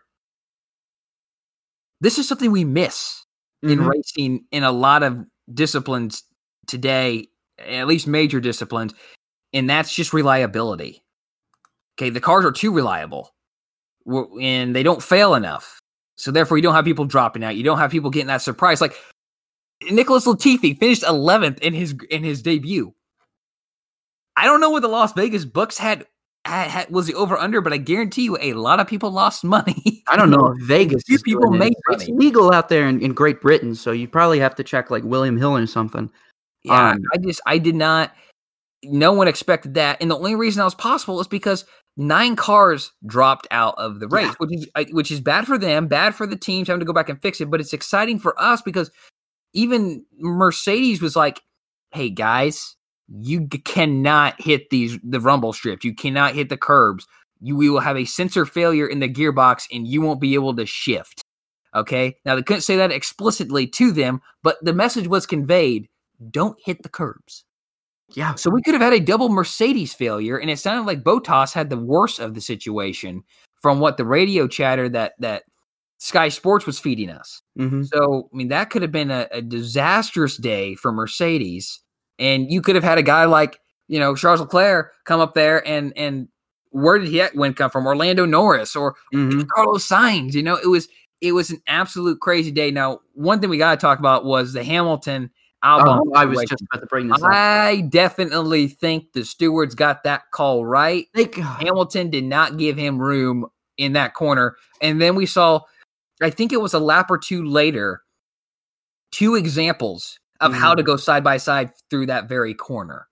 This is something we miss in Mhm. racing in a lot of disciplines today, at least major disciplines, and that's just reliability. Okay, the cars are too reliable, and they don't fail enough. So therefore, you don't have people dropping out. You don't have people getting that surprise. Like Nicholas Latifi finished 11th in his in his debut. I don't know what the Las Vegas books had, had, had was the over under, but I guarantee you, a lot of people lost money. I don't know *laughs* Vegas. few people it. make It's legal out there in, in Great Britain, so you probably have to check like William Hill or something. Yeah, Um, I just I did not. No one expected that, and the only reason that was possible is because nine cars dropped out of the race, Yeah. which is which is bad for them, bad for the teams having to go back and fix it. But it's exciting for us because even Mercedes was like, "Hey guys, you cannot hit these the rumble strips. You cannot hit the curbs. You we will have a sensor failure in the gearbox, and you won't be able to shift." Okay. Now they couldn't say that explicitly to them, but the message was conveyed don't hit the curbs. Yeah, So we could have had a double Mercedes failure, and it sounded like Bottas had the worst of the situation from what the radio chatter that that Sky Sports was feeding us. hmm So I mean that could have been a, a disastrous day for Mercedes, and you could have had a guy like you know Charles Leclerc come up there and and where did he win come from? or Lando Norris or hmm Carlos Sainz. You know, it was it was an absolute crazy day. Now, one thing we got to talk about was the Hamilton Albon. Oh, I was just about to bring this up. I definitely think the stewards got that call right. They, Hamilton did not give him room in that corner, and then we saw I think it was a lap or two later, two examples of how Mm-hmm. to go side by side through that very corner.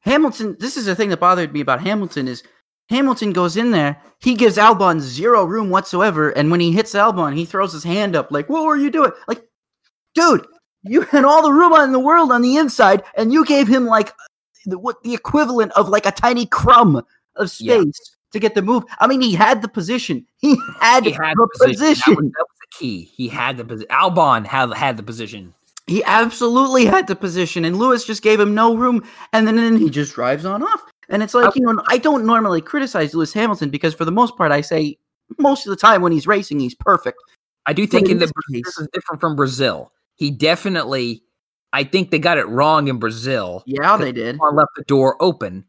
Hamilton, this is the thing that bothered me about Hamilton is Hamilton goes in there, he gives Albon zero room whatsoever, and when he hits Albon, he throws his hand up like, "What were you doing?" Like, dude, you had all the room in the world on the inside, and you gave him like the, what the equivalent of like a tiny crumb of space Yeah. to get the move. I mean, he had the position. He had, He had the the position. position. That was, that was the key. He had the position. Albon had had the position. He absolutely had the position, and Lewis just gave him no room, and then, then he just drives on off. And it's like, you know, I don't normally criticize Lewis Hamilton because for the most part, I say most of the time when he's racing, he's perfect. I do think in the this this is different from Brazil. He definitely, I think they got it wrong in Brazil. Yeah, they did. Albon left the door open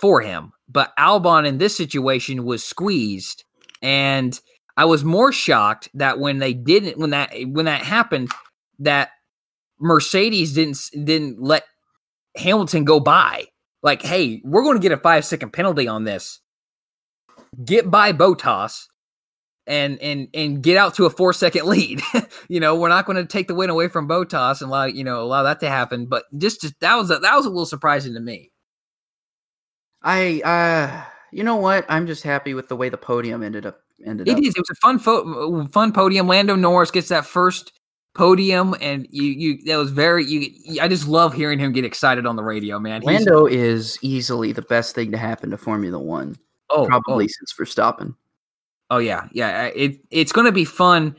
for him, but Albon in this situation was squeezed, and I was more shocked that when they didn't, when that when that happened, that Mercedes didn't didn't let Hamilton go by. Like, hey, we're going to get a five second penalty on this. Get by Bottas and and and get out to a four second lead. *laughs* you know, we're not going to take the win away from Bottas and allow you know allow that to happen. But just, just that was a, that was a little surprising to me. I, uh, you know what? I'm just happy with the way the podium ended up. Ended It up. is. It was a fun fo- fun podium. Lando Norris gets that first podium, and you you that was very you. I just love hearing him get excited on the radio, man. He's- Lando is easily the best thing to happen to Formula One, oh, probably oh, since Verstappen. Oh yeah, yeah. It it's going to be fun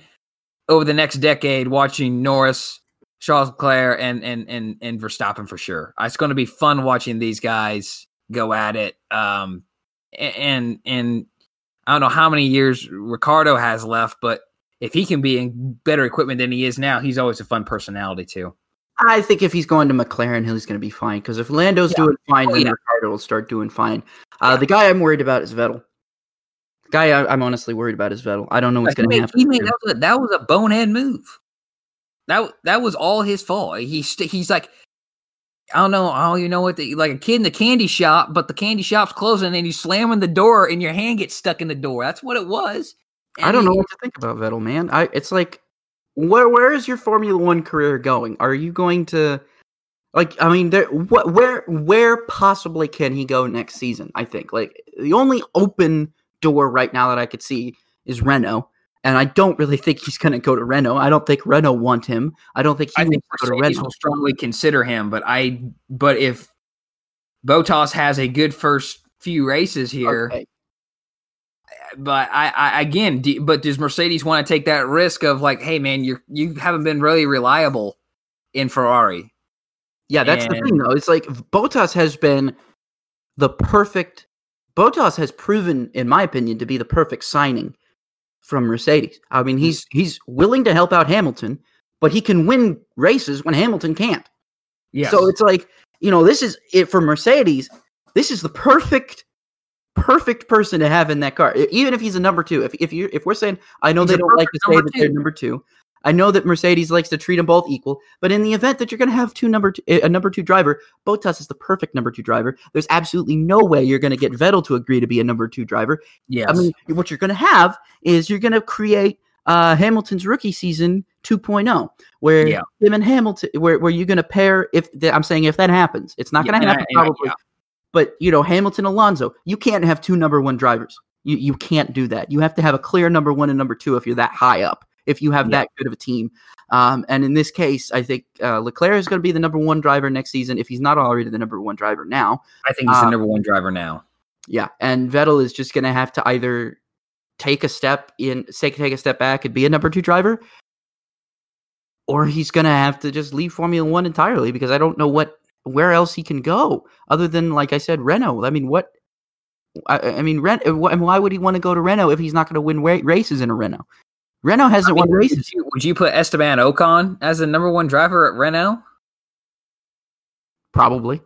over the next decade watching Norris, Charles Leclerc, and and and and Verstappen for sure. It's going to be fun watching these guys go at it. Um, and and I don't know how many years Ricciardo has left, but if he can be in better equipment than he is now, he's always a fun personality too. I think if he's going to McLaren, he's going to be fine. Because if Lando's Yeah. doing fine, Oh, then yeah. Ricciardo will start doing fine. Uh, The guy I'm worried about is Vettel. Guy I, I'm honestly worried about is Vettel. I don't know what's going to happen. he made- that, was a, that was a bonehead move. That that was all his fault. He st- he's like, I don't know, I don't even know what the like a kid in the candy shop, but the candy shop's closing and you slamming the door and your hand gets stuck in the door. That's what it was. I don't know what to think about Vettel, man. I it's like where where is your Formula One career going? Are you going to like I mean there what where where possibly can he go next season? I think like the only open door right now that I could see is Renault. And I don't really think he's going to go to Renault. I don't think Renault want him. I don't think he I think go to will strongly consider him, but I but if Bottas has a good first few races here, Okay. but I, I again, do, but does Mercedes want to take that risk of like, hey man, you you haven't been really reliable in Ferrari? Yeah, that's the thing, though. It's like Bottas has been the perfect. Bottas has proven, in my opinion, to be the perfect signing from Mercedes. I mean, he's he's willing to help out Hamilton, but he can win races when Hamilton can't. Yeah. So it's like you know, this is it for Mercedes. This is the perfect, perfect person to have in that car. Even if he's a number two. If if you if we're saying, I know He's they don't like to say that they're number two. I know that Mercedes likes to treat them both equal, but in the event that you're going to have two number two, a number two driver, Bottas is the perfect number two driver. There's absolutely no way you're going to get Vettel to agree to be a number two driver. yes. I mean, what you're going to have is you're going to create uh, Hamilton's rookie season 2.0, where Yeah. him and Hamilton, where, where you're going to pair. If the, I'm saying if that happens, it's not Yeah, going to I- happen I- probably. yeah. But you know, Hamilton, Alonso, you can't have two number one drivers. You you can't do that. You have to have a clear number one and number two if you're that high up. If you have Yeah. that good of a team, um, and in this case, I think uh, Leclerc is going to be the number one driver next season if he's not already the number one driver now. I think he's uh, the number one driver now. Yeah, and Vettel is just going to have to either take a step in, take take a step back and be a number two driver, or he's going to have to just leave Formula One entirely because I don't know what where else he can go other than like I said Renault. I mean, what? I, I mean, Ren, and why would he want to go to Renault if he's not going to win ra- races in a Renault? Renault hasn't I mean, won would, races. you, would you put Esteban Ocon as the number one driver at Renault? Probably.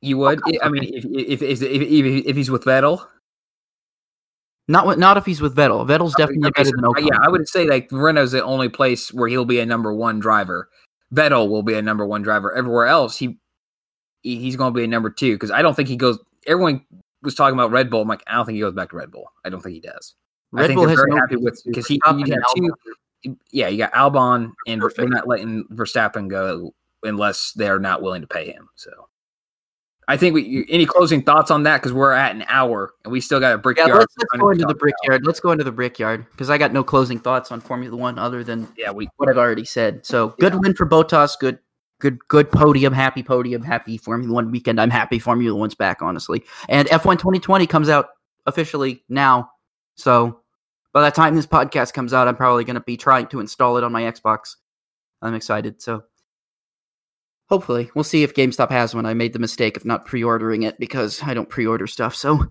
You would. Ocon's I mean, if if, if if if if he's with Vettel, Not with, not if he's with Vettel. Vettel's definitely Okay, better than Ocon. Yeah, I would say like Renault's the only place where he'll be a number one driver. Vettel will be a number one driver. Everywhere else, he, he he's going to be a number two because I don't think he goes. Everyone was talking about Red Bull. I'm like, I don't think he goes back to Red Bull. I don't think he does. Red I think Bull they're very no happy with because he you have two. Yeah, you got Albon, and Perfect. they're not letting Verstappen go unless they're not willing to pay him. So I think we any closing thoughts on that because we're at an hour and we still got a brickyard. Yeah, let's, let's go into the brickyard. Let's go into the brickyard because I got no closing thoughts on Formula One other than yeah we what I've already said. So good yeah. win for Bottas. Good good good podium. Happy podium. Happy Formula One weekend. I'm happy Formula One's back honestly. And F1 2020 comes out officially now. So by the time this podcast comes out, I'm probably going to be trying to install it on my Xbox. I'm excited. So Hopefully, we'll see if GameStop has one. I made the mistake of not pre-ordering it because I don't pre-order stuff. So,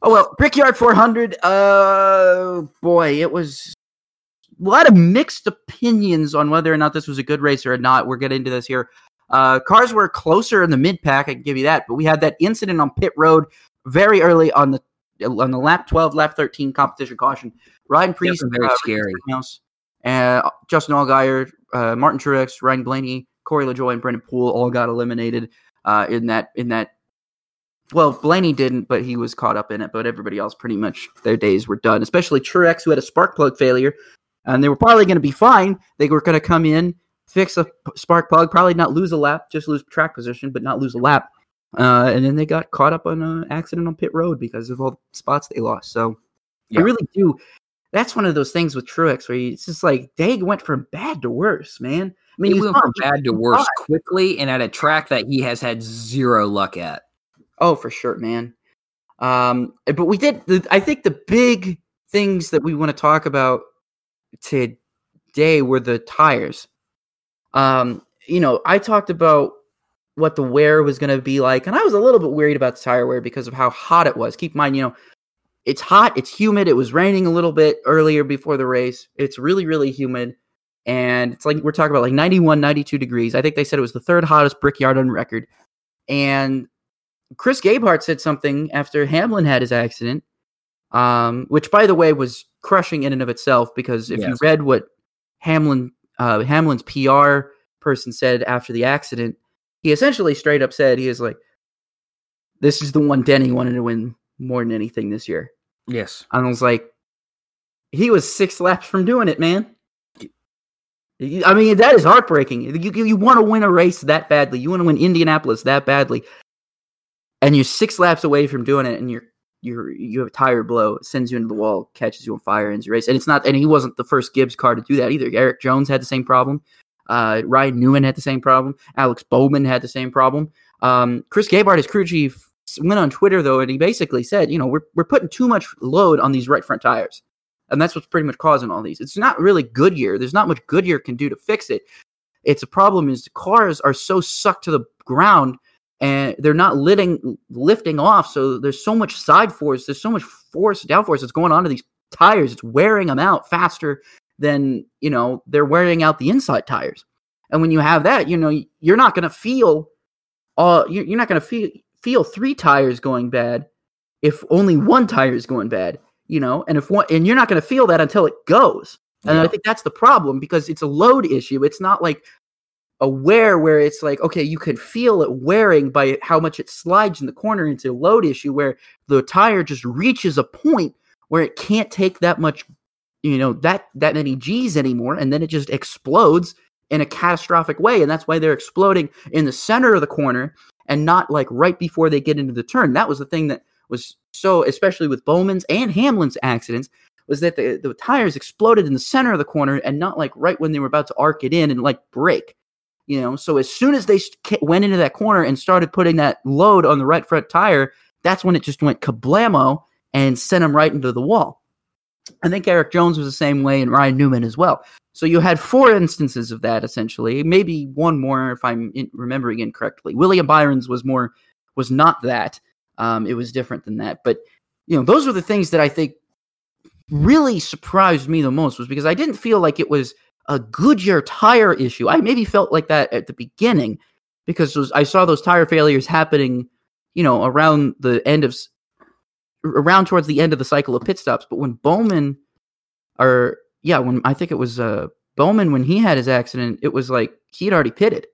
oh well, Brickyard 400. Uh, boy, it was a lot of mixed opinions on whether or not this was a good race or not. We're getting into this here. Uh, cars were closer in the mid pack. I can give you that, but we had that incident on pit road very early on the on the lap 12, lap 13 competition caution. Ryan Preece, very uh, scary. And uh, Justin Allgaier, uh, Martin Truex, Ryan Blaney, Corey LaJoie and Brennan Poole all got eliminated uh, in that in that. Well, Blaney didn't, but he was caught up in it. But everybody else, pretty much, their days were done. Especially Truex, who had a spark plug failure, and they were probably going to be fine. They were going to come in, fix a spark plug, probably not lose a lap, just lose track position, but not lose a lap. Uh, and then they got caught up on an accident on pit road because of all the spots they lost. So yeah. I really do. That's one of those things with Truex where it's just like they went from bad to worse, man. I mean, he went from bad to worse quickly and at a track that he has had zero luck at. Oh, for sure, man. Um, but we did. I think the big things that we want to talk about today were the tires. Um, you know, I talked about what the wear was going to be like, and I was a little bit worried about the tire wear because of how hot it was. Keep in mind, you know, it's hot, it's humid. It was raining a little bit earlier before the race. It's really, really humid and it's like we're talking about like 91 92 degrees i think they said it was the third hottest brickyard on record and chris gabehart said something after hamlin had his accident um, which by the way was crushing in and of itself because if yes. you read what hamlin uh, hamlin's pr person said after the accident he essentially straight up said he is like this is the one denny wanted to win more than anything this year yes and i was like he was six laps from doing it man I mean, that is heartbreaking. You, you, want to win a race that badly. You want to win Indianapolis that badly. And you're six laps away from doing it, and you're you're you have a tire blow, it sends you into the wall, catches you on fire, ends your race. And it's not, and he wasn't the first Gibbs car to do that either. Erik Jones had the same problem. Uh, Ryan Newman had the same problem. Alex Bowman had the same problem. Um, Chris Gabehart, his crew chief, went on Twitter though, and he basically said, you know, we're we're putting too much load on these right front tires and that's what's pretty much causing all these. It's not really Goodyear. There's not much Goodyear can do to fix it. It's a problem is the cars are so sucked to the ground and they're not lifting lifting off. So there's so much side force. There's so much force, downforce that's going on to these tires. It's wearing them out faster than you know they're wearing out the inside tires. And when you have that, you know you're not going to feel all you're not going to feel feel three tires going bad if only one tire is going bad you know, and if one, and you're not going to feel that until it goes. And yeah. I think that's the problem because it's a load issue. It's not like a wear where it's like, okay, you can feel it wearing by how much it slides in the corner into a load issue where the tire just reaches a point where it can't take that much, you know, that that many G's anymore, and then it just explodes in a catastrophic way. And that's why they're exploding in the center of the corner and not like right before they get into the turn. That was the thing that was so, especially with Bowman's and Hamlin's accidents, was that the, the tires exploded in the center of the corner and not like right when they were about to arc it in and like break. You know, so as soon as they went into that corner and started putting that load on the right front tire, that's when it just went kablamo and sent them right into the wall. I think Erik Jones was the same way and Ryan Newman as well. So you had four instances of that essentially, maybe one more if I'm in, remembering incorrectly. William Byron's was more was not that. Um, it was different than that. But, you know, those were the things that I think really surprised me the most was because I didn't feel like it was a Goodyear tire issue. I maybe felt like that at the beginning because was, I saw those tire failures happening, you know, around the end of around towards the end of the cycle of pit stops. But when Bowman, or yeah, when I think it was uh, Bowman when he had his accident, it was like he'd already pitted.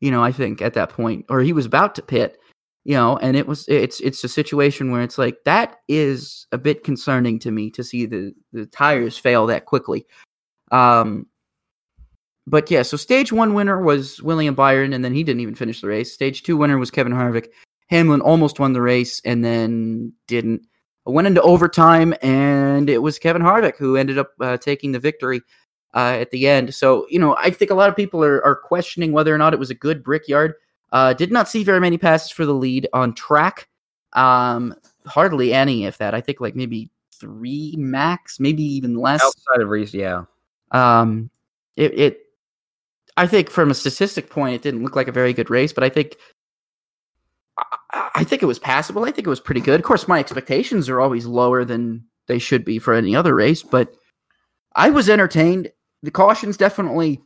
You know, I think at that point, or he was about to pit, you know, and it was it's it's a situation where it's like that is a bit concerning to me to see the the tires fail that quickly. Um, but yeah, so stage one winner was William Byron, and then he didn't even finish the race. Stage two winner was Kevin Harvick. Hamlin almost won the race and then didn't. Went into overtime, and it was Kevin Harvick who ended up uh, taking the victory uh, at the end. So, you know, I think a lot of people are, are questioning whether or not it was a good brickyard. Uh, did not see very many passes for the lead on track. Um, hardly any, if that. I think like maybe three max, maybe even less. Outside of Reese, yeah. Um, it, it I think from a statistic point, it didn't look like a very good race, but I think I, think it was passable. I think it was pretty good. Of course, my expectations are always lower than they should be for any other race, but I was entertained. The cautions definitely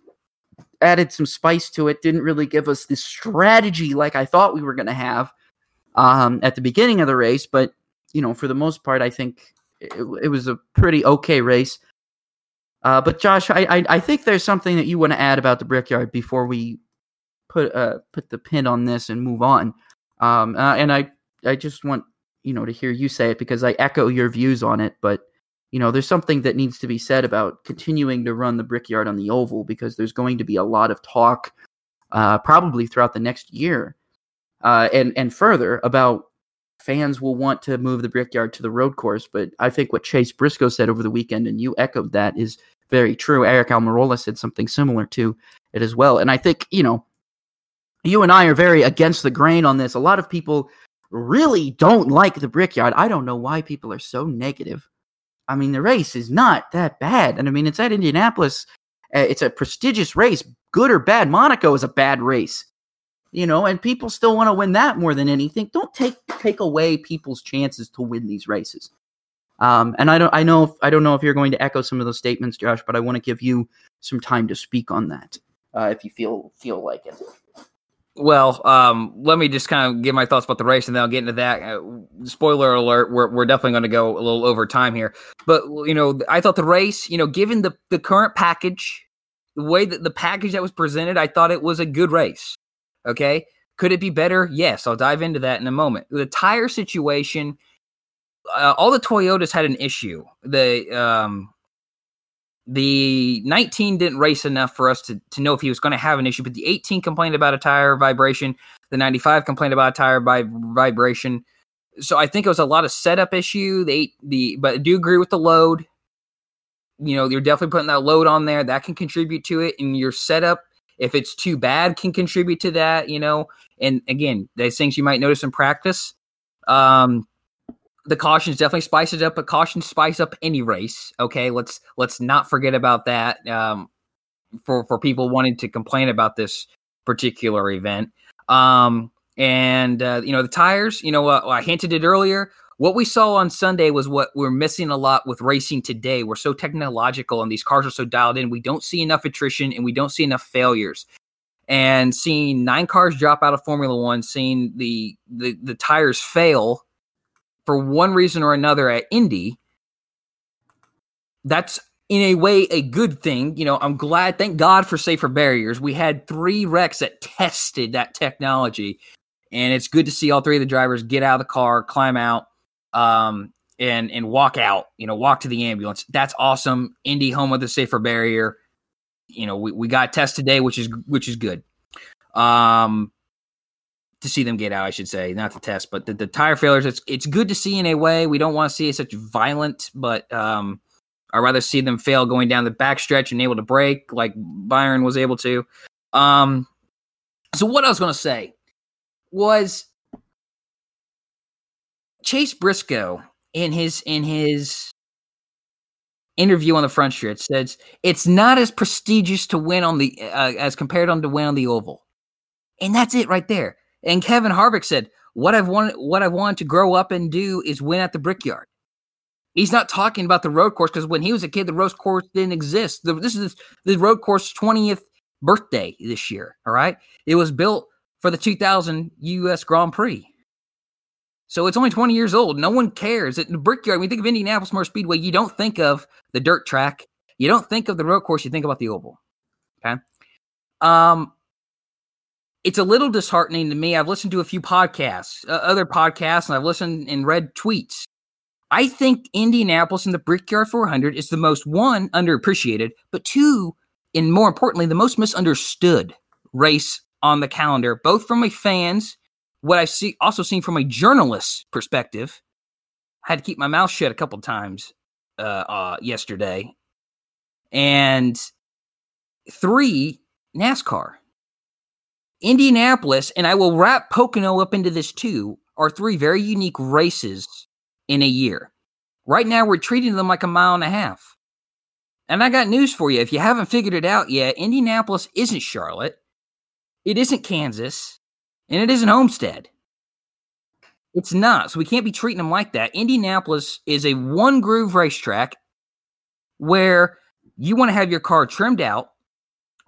added some spice to it. Didn't really give us the strategy like I thought we were going to have um, at the beginning of the race, but you know, for the most part, I think it, it was a pretty okay race. Uh, but Josh, I, I, I think there's something that you want to add about the Brickyard before we put uh put the pin on this and move on. Um, uh, and I I just want you know to hear you say it because I echo your views on it. But you know, there's something that needs to be said about continuing to run the Brickyard on the oval because there's going to be a lot of talk, uh, probably throughout the next year, uh, and and further about fans will want to move the Brickyard to the road course. But I think what Chase Briscoe said over the weekend, and you echoed that, is very true. Aric Almirola said something similar to it as well. And I think, you know, you and I are very against the grain on this. A lot of people really don't like the Brickyard. I don't know why people are so negative. I mean, the race is not that bad. And I mean, it's at Indianapolis. Uh, it's a prestigious race, good or bad. Monaco is a bad race. You know, and people still want to win that more than anything. Don't take take away people's chances to win these races. Um, and I don't, I know, if, I don't know if you're going to echo some of those statements, Josh, but I want to give you some time to speak on that, uh, if you feel feel like it. Well, um, let me just kind of give my thoughts about the race, and then I'll get into that. Uh, spoiler alert: we're we're definitely going to go a little over time here, but you know, I thought the race, you know, given the the current package, the way that the package that was presented, I thought it was a good race. Okay, could it be better? Yes, I'll dive into that in a moment. The tire situation uh, all the Toyotas had an issue. The um, the 19 didn't race enough for us to, to know if he was going to have an issue, but the 18 complained about a tire vibration. The 95 complained about a tire by vibration. So I think it was a lot of setup issue. The the but I do agree with the load. You know, you're definitely putting that load on there. That can contribute to it. And your setup, if it's too bad, can contribute to that. You know, and again, there's things you might notice in practice. Um, the cautions definitely spice it up, but cautions spice up any race. Okay, let's let's not forget about that. Um, for for people wanting to complain about this particular event. Um, and uh, you know the tires. You know, uh, I hinted it earlier. What we saw on Sunday was what we're missing a lot with racing today. We're so technological and these cars are so dialed in. We don't see enough attrition and we don't see enough failures. And seeing nine cars drop out of Formula One, seeing the the, the tires fail for one reason or another at Indy, that's in a way a good thing. You know, I'm glad, thank God for safer barriers. We had three wrecks that tested that technology, and it's good to see all three of the drivers get out of the car, climb out, um, and and walk out. You know, walk to the ambulance. That's awesome. Indy home with a safer barrier. You know, we, we got test today, which is which is good. Um, to see them get out, I should say, not the test, but the, the tire failures. It's it's good to see in a way. We don't want to see such violent, but um, I'd rather see them fail going down the backstretch and able to break like Byron was able to. Um, so what I was going to say was Chase Briscoe in his in his interview on the front stretch says it's not as prestigious to win on the uh, as compared on to win on the oval, and that's it right there. And Kevin Harvick said, "What I've wanted, what I wanted to grow up and do is win at the Brickyard." He's not talking about the road course because when he was a kid, the road course didn't exist. The, this is the road course 20th birthday this year. All right, it was built for the 2000 U.S. Grand Prix. So it's only 20 years old. No one cares. At the Brickyard, when you think of Indianapolis Motor Speedway, you don't think of the dirt track. You don't think of the road course. You think about the oval. Okay. Um, it's a little disheartening to me. I've listened to a few podcasts, uh, other podcasts, and I've listened and read tweets. I think Indianapolis and the Brickyard 400 is the most one underappreciated, but two, and more importantly, the most misunderstood race on the calendar, both from a fan's, what I've see, also seen from a journalist's perspective. I had to keep my mouth shut a couple times uh, uh, yesterday, and three NASCAR. Indianapolis, and I will wrap Pocono up into this too, are three very unique races in a year. Right now, we're treating them like a mile and a half. And I got news for you. If you haven't figured it out yet, Indianapolis isn't Charlotte, it isn't Kansas, and it isn't Homestead. It's not. So we can't be treating them like that. Indianapolis is a one groove racetrack where you want to have your car trimmed out,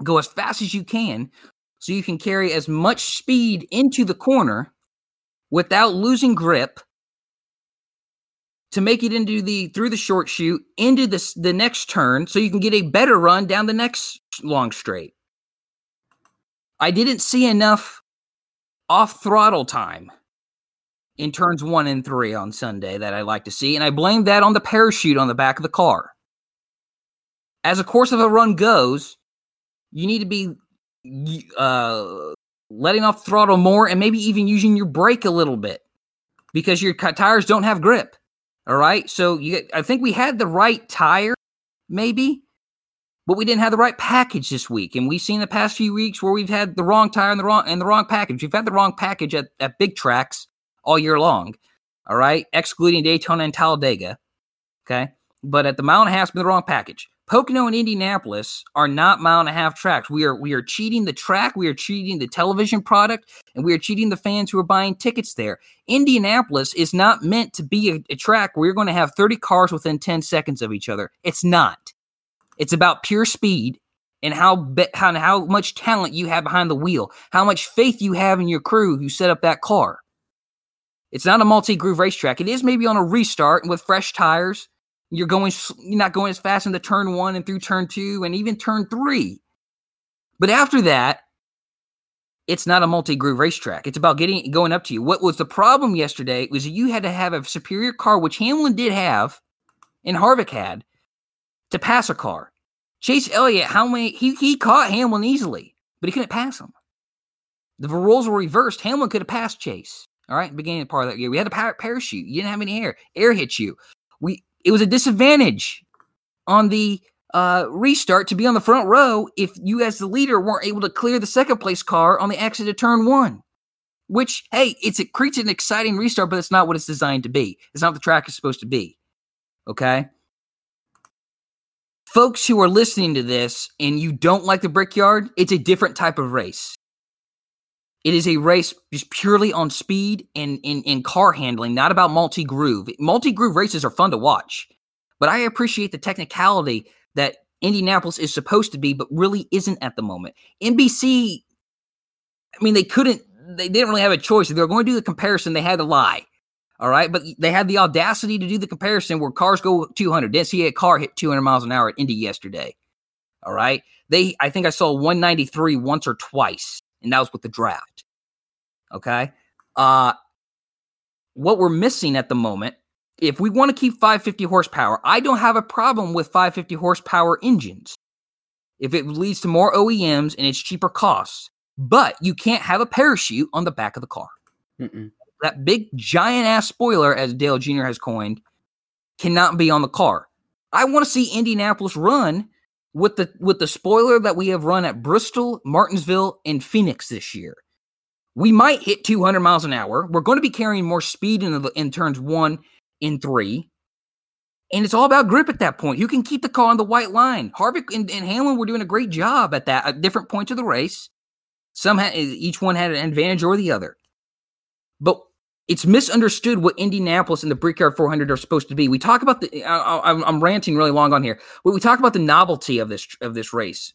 go as fast as you can, so you can carry as much speed into the corner without losing grip to make it into the through the short chute into the the next turn so you can get a better run down the next long straight. I didn't see enough off throttle time in turns 1 and 3 on Sunday that I like to see and I blame that on the parachute on the back of the car. As a course of a run goes, you need to be uh, letting off throttle more and maybe even using your brake a little bit because your tires don't have grip. All right. So you, I think we had the right tire, maybe, but we didn't have the right package this week. And we've seen the past few weeks where we've had the wrong tire and the wrong and the wrong package. We've had the wrong package at, at big tracks all year long. All right, excluding Daytona and Talladega. Okay, but at the mile and a half, been the wrong package. Pocono and Indianapolis are not mile and a half tracks. We are we are cheating the track, we are cheating the television product, and we are cheating the fans who are buying tickets there. Indianapolis is not meant to be a, a track where you're going to have 30 cars within 10 seconds of each other. It's not. It's about pure speed and how be, how, how much talent you have behind the wheel, how much faith you have in your crew who set up that car. It's not a multi-groove racetrack. It is maybe on a restart and with fresh tires you're going, you're not going as fast into turn one and through turn two and even turn three. But after that, it's not a multi-groove racetrack. It's about getting going up to you. What was the problem yesterday was you had to have a superior car, which Hamlin did have, and Harvick had, to pass a car. Chase Elliott, how many he he caught Hamlin easily, but he couldn't pass him. The rules were reversed. Hamlin could have passed Chase. All right, beginning of part of that year, we had a par- parachute. You didn't have any air. Air hit you. It was a disadvantage on the uh, restart to be on the front row if you, as the leader, weren't able to clear the second place car on the exit to turn one. Which, hey, it's it creates an exciting restart, but it's not what it's designed to be. It's not what the track is supposed to be. Okay. Folks who are listening to this and you don't like the Brickyard, it's a different type of race. It is a race just purely on speed and in car handling, not about multi groove. Multi groove races are fun to watch, but I appreciate the technicality that Indianapolis is supposed to be, but really isn't at the moment. NBC, I mean, they couldn't, they didn't really have a choice. If they were going to do the comparison, they had to lie. All right. But they had the audacity to do the comparison where cars go 200. Didn't see a car hit 200 miles an hour at Indy yesterday. All right. They, I think I saw 193 once or twice and that was with the draft. Okay. Uh, what we're missing at the moment, if we want to keep 550 horsepower, I don't have a problem with 550 horsepower engines if it leads to more OEMs and it's cheaper costs. But you can't have a parachute on the back of the car. Mm-mm. That big giant ass spoiler, as Dale Jr. has coined, cannot be on the car. I want to see Indianapolis run with the with the spoiler that we have run at Bristol, Martinsville, and Phoenix this year. We might hit 200 miles an hour. We're going to be carrying more speed in the in turns one in three, and it's all about grip at that point. You can keep the car on the white line. Harvick and, and Hamlin were doing a great job at that at different points of the race. Some had, each one had an advantage or the other. But it's misunderstood what Indianapolis and the Brickyard 400 are supposed to be. We talk about the. I, am ranting really long on here. But we talk about the novelty of this of this race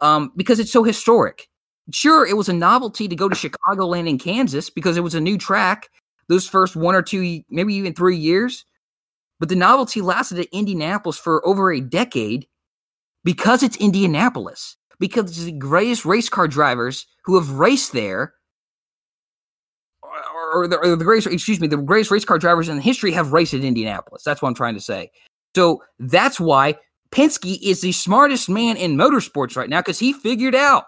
um, because it's so historic. Sure, it was a novelty to go to Chicagoland in Kansas because it was a new track. Those first one or two, maybe even three years, but the novelty lasted at Indianapolis for over a decade because it's Indianapolis. because the greatest race car drivers who have raced there, or, or, the, or the greatest, excuse me, the greatest race car drivers in history have raced at Indianapolis. That's what I'm trying to say. So that's why Penske is the smartest man in motorsports right now because he figured out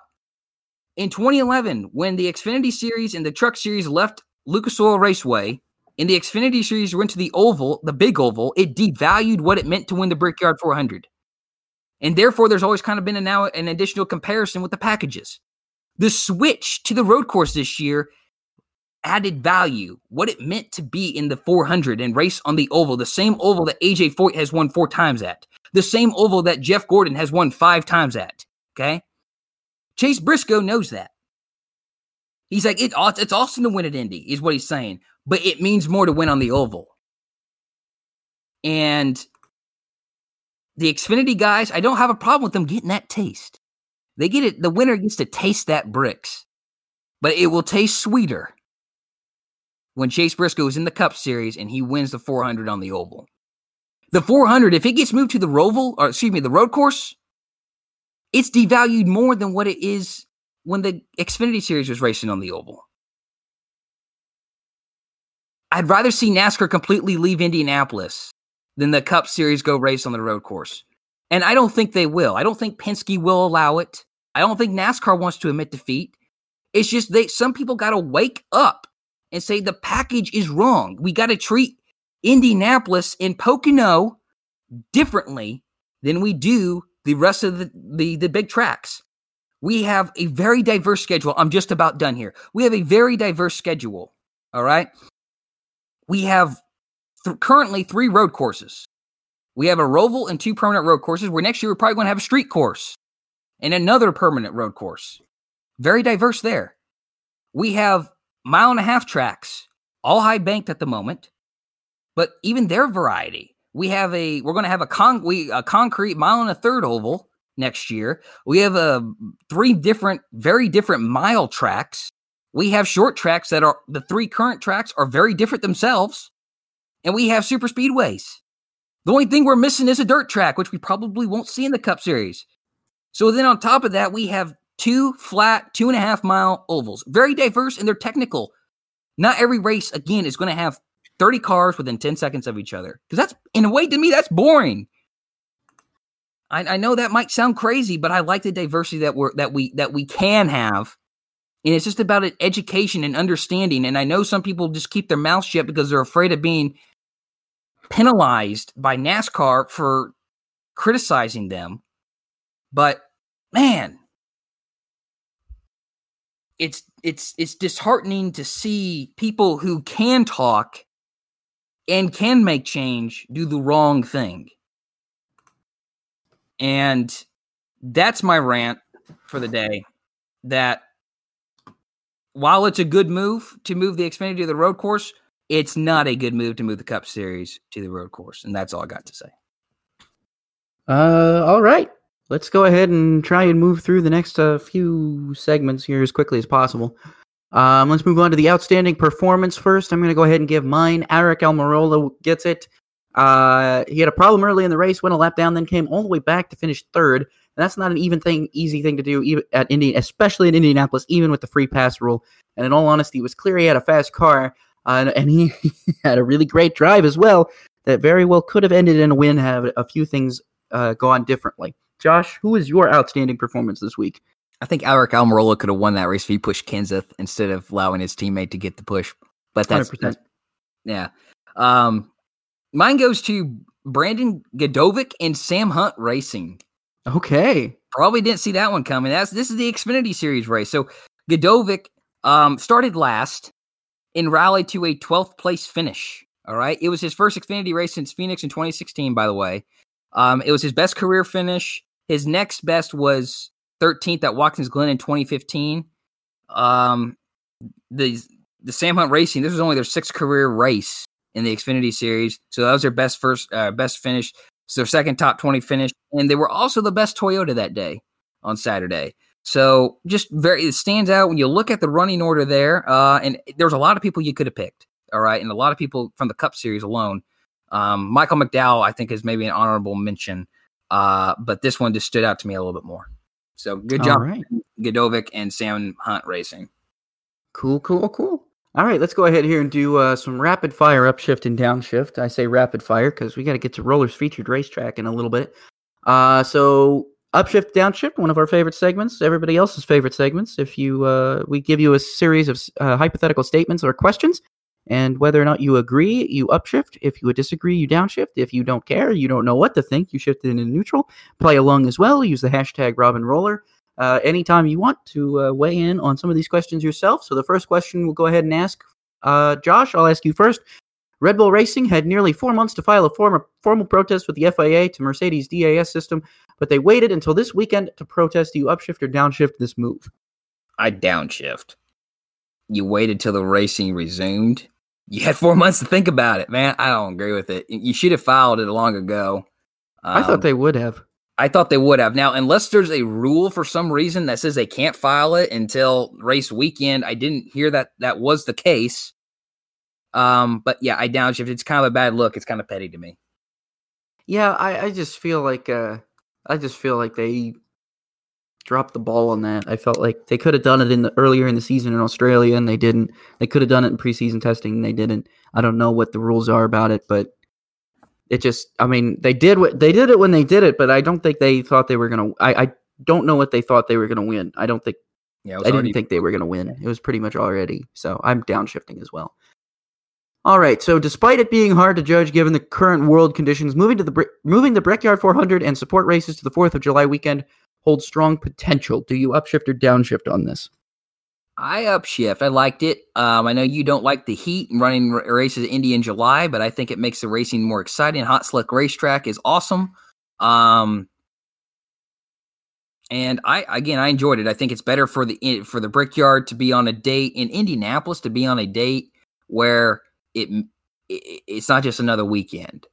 in 2011 when the Xfinity Series and the Truck Series left Lucas Oil Raceway. In the Xfinity Series went to the oval, the big oval. It devalued what it meant to win the Brickyard 400. And therefore, there's always kind of been a, now an additional comparison with the packages. The switch to the road course this year added value, what it meant to be in the 400 and race on the oval, the same oval that AJ Foyt has won four times at, the same oval that Jeff Gordon has won five times at. Okay. Chase Briscoe knows that. He's like, it, it's awesome to win at Indy, is what he's saying, but it means more to win on the oval. And the Xfinity guys, I don't have a problem with them getting that taste. They get it, the winner gets to taste that bricks, but it will taste sweeter when Chase Briscoe is in the Cup Series and he wins the 400 on the oval. The 400, if it gets moved to the Roval, or excuse me, the road course, it's devalued more than what it is when the Xfinity Series was racing on the oval. I'd rather see NASCAR completely leave Indianapolis than the Cup Series go race on the road course. And I don't think they will. I don't think Penske will allow it. I don't think NASCAR wants to admit defeat. It's just they some people got to wake up and say the package is wrong. We got to treat Indianapolis and Pocono differently than we do the rest of the, the, the big tracks. We have a very diverse schedule. I'm just about done here. We have a very diverse schedule. All right. We have th- currently three road courses. We have a Roval and two permanent road courses. Where next year we're probably going to have a street course and another permanent road course. Very diverse there. We have mile and a half tracks, all high banked at the moment, but even their variety. We have a we're going to have a con we a concrete mile and a third oval next year. We have a three different, very different mile tracks. We have short tracks that are the three current tracks are very different themselves and we have super speedways. The only thing we're missing is a dirt track, which we probably won't see in the Cup Series. So then on top of that, we have two flat, two and a half mile ovals, very diverse and they're technical. Not every race, again, is going to have 30 cars within 10 seconds of each other. Because that's, in a way, to me, that's boring. I, I, know that might sound crazy, but I like the diversity that we're that we that we can have. And it's just about education and understanding. And I know some people just keep their mouth shut because they're afraid of being penalized by NASCAR for criticizing them. But man, it's it's it's disheartening to see people who can talk and can make change do the wrong thing. And that's my rant for the day that while it's a good move to move the Xfinity to the road course, it's not a good move to move the Cup Series to the road course, and that's all I got to say. Uh, all right. Let's go ahead and try and move through the next uh, few segments here as quickly as possible. Um, let's move on to the outstanding performance first. I'm going to go ahead and give mine. Aric Almirola gets it. Uh, he had a problem early in the race, went a lap down, then came all the way back to finish third. And that's not an even thing, easy thing to do, even at Indian, especially in Indianapolis, even with the free pass rule. And in all honesty, it was clear he had a fast car, uh, and *laughs* he had a really great drive as well. That very well could have ended in a win, have a few things uh, gone differently. Josh, who is your outstanding performance this week? I think Aric Almirola could have won that race if he pushed Kenseth instead of allowing his teammate to get the push. But that's, that's yeah. Um, mine goes to Brandon Gdovic and Sam Hunt Racing. Okay, probably didn't see that one coming. That's this is the Xfinity Series race. So Gdovic um, started last and rallied to a 12th place finish. All right, it was his first Xfinity race since Phoenix in 2016. By the way, um, it was his best career finish. His next best was 13th at Watkins Glen in 2015. Um, the the Sam Hunt Racing. This was only their sixth career race in the Xfinity Series, so that was their best first uh, best finish. So their second top 20 finish, and they were also the best Toyota that day on Saturday. So just very it stands out when you look at the running order there. Uh, and there's a lot of people you could have picked. All right, and a lot of people from the Cup Series alone. Um, Michael McDowell, I think, is maybe an honorable mention, uh, but this one just stood out to me a little bit more. So good job, right. Gdovic and Sam Hunt Racing. Cool, cool, cool. All right, let's go ahead here and do uh, some rapid fire upshift and downshift. I say rapid fire because we got to get to Rollers featured racetrack in a little bit. Uh, so upshift, downshift, one of our favorite segments, everybody else's favorite segments. If you, uh, we give you a series of uh, hypothetical statements or questions, and whether or not you agree, you upshift. If you disagree, you downshift. If you don't care, you don't know what to think, you shift it into neutral. Play along as well. Use the hashtag Rob and Roller. Uh, anytime you want to uh, weigh in on some of these questions yourself. So the first question we'll go ahead and ask uh, Josh. I'll ask you first. Red Bull Racing had nearly four months to file a form, formal protest with the FIA to Mercedes' DAS system, but they waited until this weekend to protest. Do you upshift or downshift this move? I downshift. You waited till the racing resumed. You had four *laughs* months to think about it, man. I don't agree with it. You should have filed it long ago. Um, I thought um, they would have. I thought they would have. Now, unless there's a rule for some reason that says they can't file it until race weekend, I didn't hear that that was the case. Um, but yeah, I downshift. It's kind of a bad look. It's kind of petty to me. Yeah, I, I just feel like uh, I just feel like they dropped the ball on that. I felt like they could have done it in the earlier in the season in Australia, and they didn't. They could have done it in preseason testing, and they didn't. I don't know what the rules are about it, but it just. I mean, they did what they did it when they did it, but I don't think they thought they were gonna. I, I don't know what they thought they were gonna win. I don't think. Yeah, I didn't think they were gonna win. It was pretty much already. So I'm downshifting as well. All right. So, despite it being hard to judge given the current world conditions, moving to the moving the Brickyard 400 and support races to the Fourth of July weekend holds strong potential. Do you upshift or downshift on this? I upshift. I liked it. Um, I know you don't like the heat and running races in Indy in July, but I think it makes the racing more exciting. Hot Slick Racetrack is awesome. Um, and I again I enjoyed it. I think it's better for the for the Brickyard to be on a date in Indianapolis to be on a date where it, it it's not just another weekend.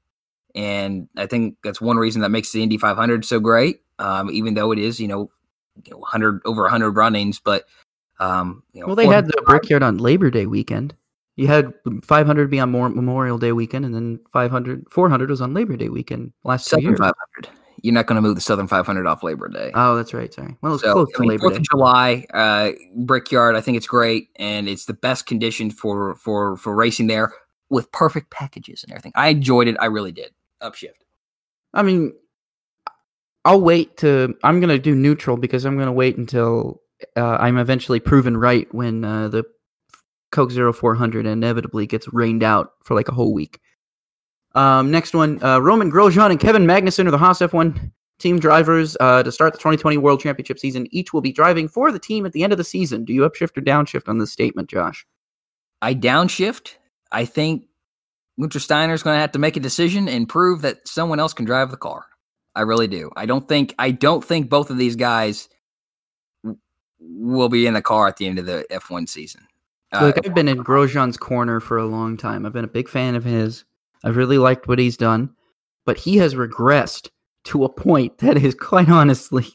And I think that's one reason that makes the Indy 500 so great. Um, even though it is, you know, 100 over 100 runnings, but um, you know, well, they had the Brickyard on Labor Day weekend. You had 500 be on Memorial Day weekend, and then 500, 400 was on Labor Day weekend last Southern two 500. You're not going to move the Southern 500 off Labor Day. Oh, that's right. Sorry. Well, it's so, close I mean, to Labor Day. Of July, uh, Brickyard. I think it's great, and it's the best condition for for for racing there with perfect packages and everything. I enjoyed it. I really did. Upshift. I mean, I'll wait to. I'm to do neutral because I'm to wait until uh, I'm eventually proven right when uh, the Coke Zero 400 inevitably gets rained out for like a whole week. Um, next one, uh, Romain Grosjean and Kevin Magnussen are the Haas F1 team drivers uh, to start the 2020 World Championship season. Each will be driving for the team at the end of the season. Do you upshift or downshift on this statement, Josh? I downshift. I think Gunther Steiner is going to have to make a decision and prove that someone else can drive the car. I really do. I don't think I don't think both of these guys will be in the car at the end of the F1 season. Uh, Look, I've been in Grosjean's corner for a long time. I've been a big fan of his. I've really liked what he's done, but he has regressed to a point *laughs* that is quite honestly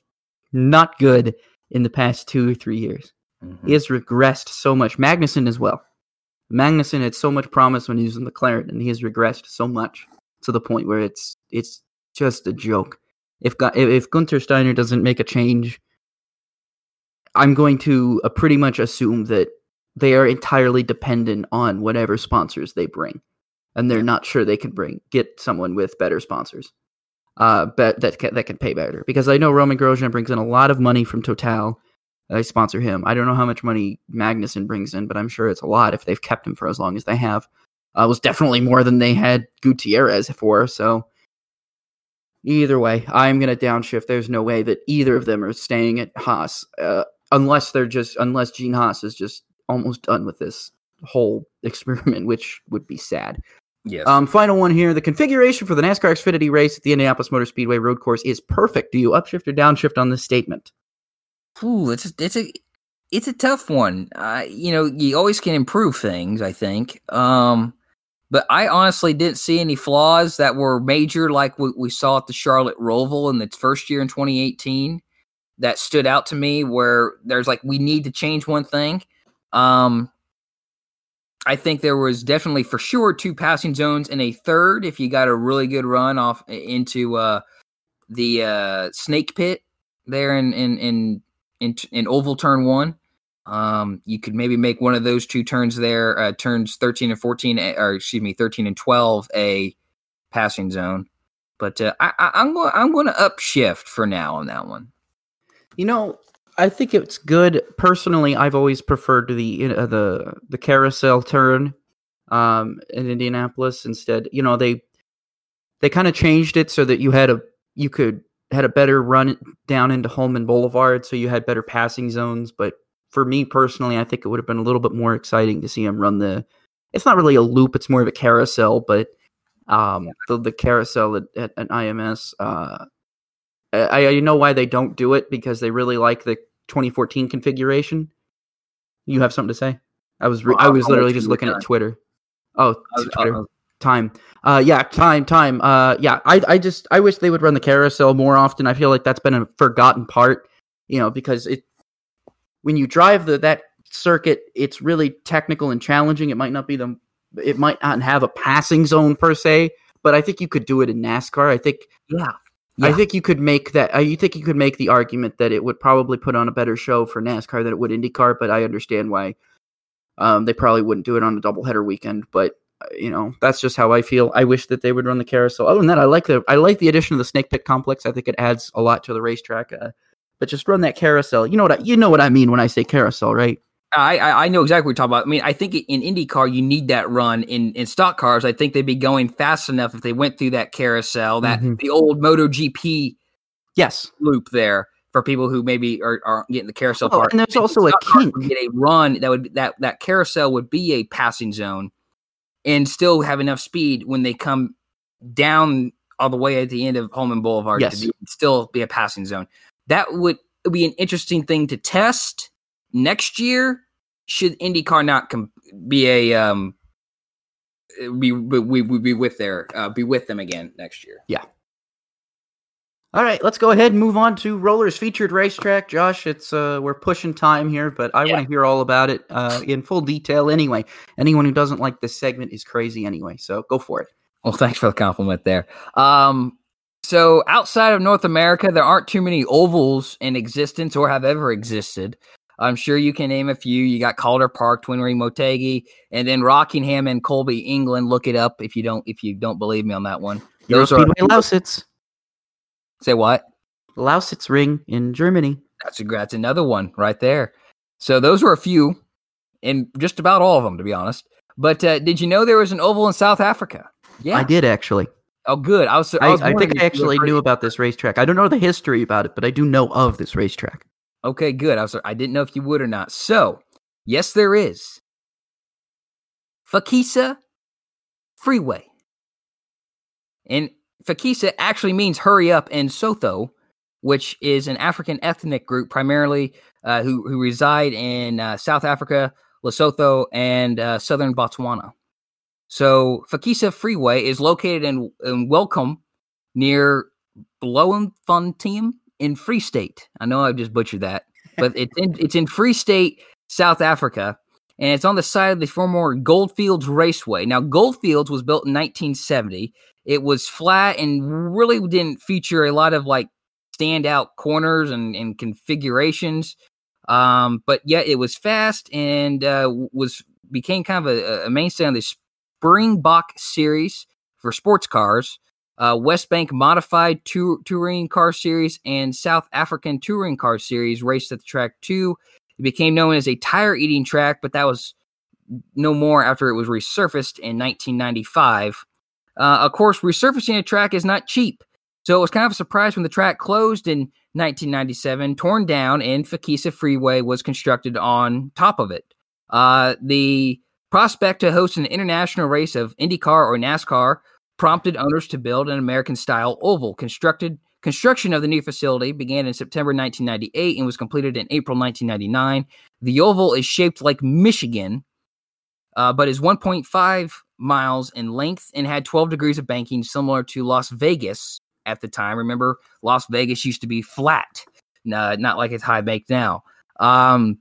not good in the past two or three years. Mm-hmm. He has regressed so much. Magnussen as well. Magnussen had so much promise when he was in McLaren, and he has regressed so much to the point where it's it's just a joke. If if Gunther Steiner doesn't make a change, I'm going to uh, pretty much assume that they are entirely dependent on whatever sponsors they bring and they're not sure they can bring get someone with better sponsors, uh, but that can, that can pay better. Because I know Romain Grosjean brings in a lot of money from Total. I sponsor him. I don't know how much money Magnussen brings in, but I'm sure it's a lot if they've kept him for as long as they have. Uh, was definitely more than they had Gutierrez for. So either way, I'm gonna downshift. There's no way that either of them are staying at Haas, uh, unless they're just unless Gene Haas is just almost done with this whole experiment, which would be sad. Yes. Um, final one here. The configuration for the NASCAR Xfinity race at the Indianapolis Motor Speedway road course is perfect. Do you upshift or downshift on this statement? Ooh, it's a, it's a it's a tough one. Uh, you know, you always can improve things. I think. Um, but I honestly didn't see any flaws that were major, like what we saw at the Charlotte Roval in the first year in 2018. That stood out to me, where there's like we need to change one thing. Um, I think there was definitely for sure two passing zones and a third if you got a really good run off into uh, the uh, snake pit there in in in in, in oval turn one. Um, you could maybe make one of those two turns there, uh, turns 13 and 14, eh, or excuse me, 13 and 12, a passing zone. But uh, I, I, I'm going, I'm going to upshift for now on that one. You know, I think it's good. Personally, I've always preferred the uh, the the carousel turn um, in Indianapolis. Instead, you know they they kind of changed it so that you had a you could had a better run down into Hulman Boulevard, so you had better passing zones. But for me personally, I think it would have been a little bit more exciting to see him run the. It's not really a loop; it's more of a carousel, but um, the the carousel at, at, at IMS. Uh, I, I know why they don't do it because they really like the 2014 configuration. You have something to say? I was re- I was literally just looking at Twitter. Oh, Twitter. time. Uh, yeah, time, time. Uh, yeah. I, I just I wish they would run the carousel more often. I feel like that's been a forgotten part. You know, because it when you drive the that circuit, it's really technical and challenging. It might not be the it might not have a passing zone per se, but I think you could do it in NASCAR. I think yeah. Yeah. I think you could make that. I think you could make the argument that it would probably put on a better show for NASCAR than it would IndyCar. But I understand why um, they probably wouldn't do it on a doubleheader weekend. But uh, you know, that's just how I feel. I wish that they would run the carousel. Other than that, I like the I like the addition of the Snake Pit complex. I think it adds a lot to the racetrack. Uh, but just run that carousel. You know what I, you know what I mean when I say carousel, right? I, I know exactly what you're talking about. I mean, I think in IndyCar you need that run. In in stock cars, I think they'd be going fast enough if they went through that carousel, that mm-hmm. the old MotoGP yes loop there for people who maybe are, are getting the carousel oh, part. And there's also a kink. Get a run that would that that carousel would be a passing zone, and still have enough speed when they come down all the way at the end of Hulman Boulevard yes. to be, still be a passing zone. That would be an interesting thing to test next year should IndyCar not com- be a um we we we be with their uh, be with them again next year. Yeah. All right, let's go ahead and move on to Rollers featured racetrack. Josh, it's uh we're pushing time here, but I yeah. want to hear all about it uh in full detail anyway. Anyone who doesn't like this segment is crazy anyway, so go for it. Well, thanks for the compliment there. Um so outside of North America, there aren't too many ovals in existence or have ever existed. I'm sure you can name a few. You got Calder Park, Twin Ring Motegi, and then Rockingham and Corby, England. Look it up if you don't if you don't believe me on that one. Those are Lausitz. Say what? Lausitz Ring in Germany. That's a, that's another one right there. So those were a few, and just about all of them, to be honest. But uh, did you know there was an oval in South Africa? Yeah, I did actually. Oh, good. I was. I, I, was I think I actually knew about this racetrack. I don't know the history about it, but I do know of this racetrack. Okay, good. I was I didn't know if you would or not. So, yes, there is. Phakisa Freeway. And Phakisa actually means hurry up in Sotho, which is an African ethnic group primarily uh, who, who reside in uh, South Africa, Lesotho, and uh, southern Botswana. So, Phakisa Freeway is located in, in Welkom near Bloemfontein, in Free State. I know I just butchered that, but it's in it's in Free State, South Africa, and it's on the side of the former Goldfields Raceway. Now, Goldfields was built in 1970. It was flat and really didn't feature a lot of like standout corners and, and configurations. Um, but yet it was fast and uh, was became kind of a, a mainstay on the Springbok series for sports cars uh, Wesbank Modified tour, Touring Car Series and South African Touring Car Series raced at the track too. It became known as a tire eating track, but that was no more after it was resurfaced in 1995. Uh, of course, resurfacing a track is not cheap, so it was kind of a surprise when the track closed in 1997, torn down, and Phakisa Freeway was constructed on top of it. Uh, the prospect to host an international race of IndyCar or NASCAR prompted owners to build an American style oval. Constructed construction of the new facility began in September 1998 and was completed in April 1999. The oval is shaped like Michigan, uh, but is 1.5 miles in length and had 12 degrees of banking, similar to Las Vegas at the time. Remember, Las Vegas used to be flat, uh, not like it's high banked now. Um,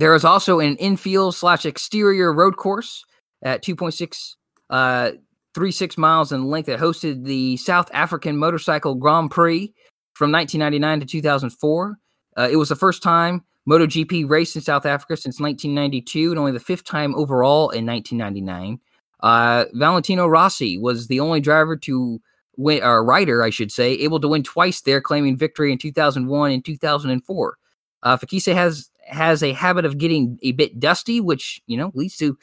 there is also an infield slash exterior road course at 2.6 uh, three six miles in length that hosted the South African Motorcycle Grand Prix from 1999 to 2004. Uh, it was the first time MotoGP raced in South Africa since 1992 and only the fifth time overall in 1999. Uh, Valentino Rossi was the only driver to win, or rider, I should say, able to win twice there, claiming victory in 2001 and 2004. Uh, Phakisa has has a habit of getting a bit dusty, which you know leads to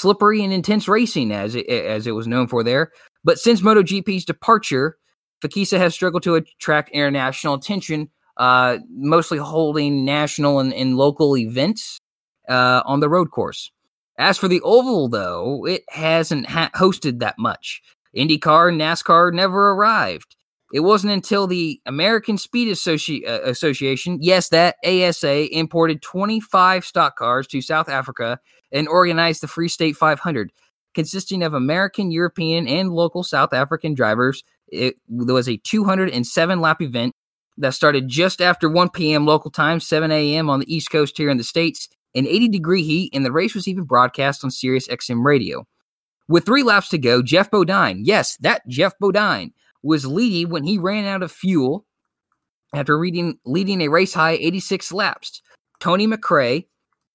slippery and intense racing, as it, as it was known for there. But since MotoGP's departure, Phakisa has struggled to attract international attention, uh, mostly holding national and, and local events uh, on the road course. As for the oval, though, it hasn't ha- hosted that much. IndyCar and NASCAR never arrived. It wasn't until the American Speed Associ- uh, Association, yes, that ASA, imported 25 stock cars to South Africa and organized the Free State 500, consisting of American, European, and local South African drivers. It was a 207 lap event that started just after 1 p.m. local time, 7 a.m. on the East Coast here in the States, in 80 degree heat, and the race was even broadcast on Sirius XM radio. With three laps to go, Jeff Bodine, yes, that Jeff Bodine, was leading when he ran out of fuel after reading, leading a race high 86 laps. Tony McRae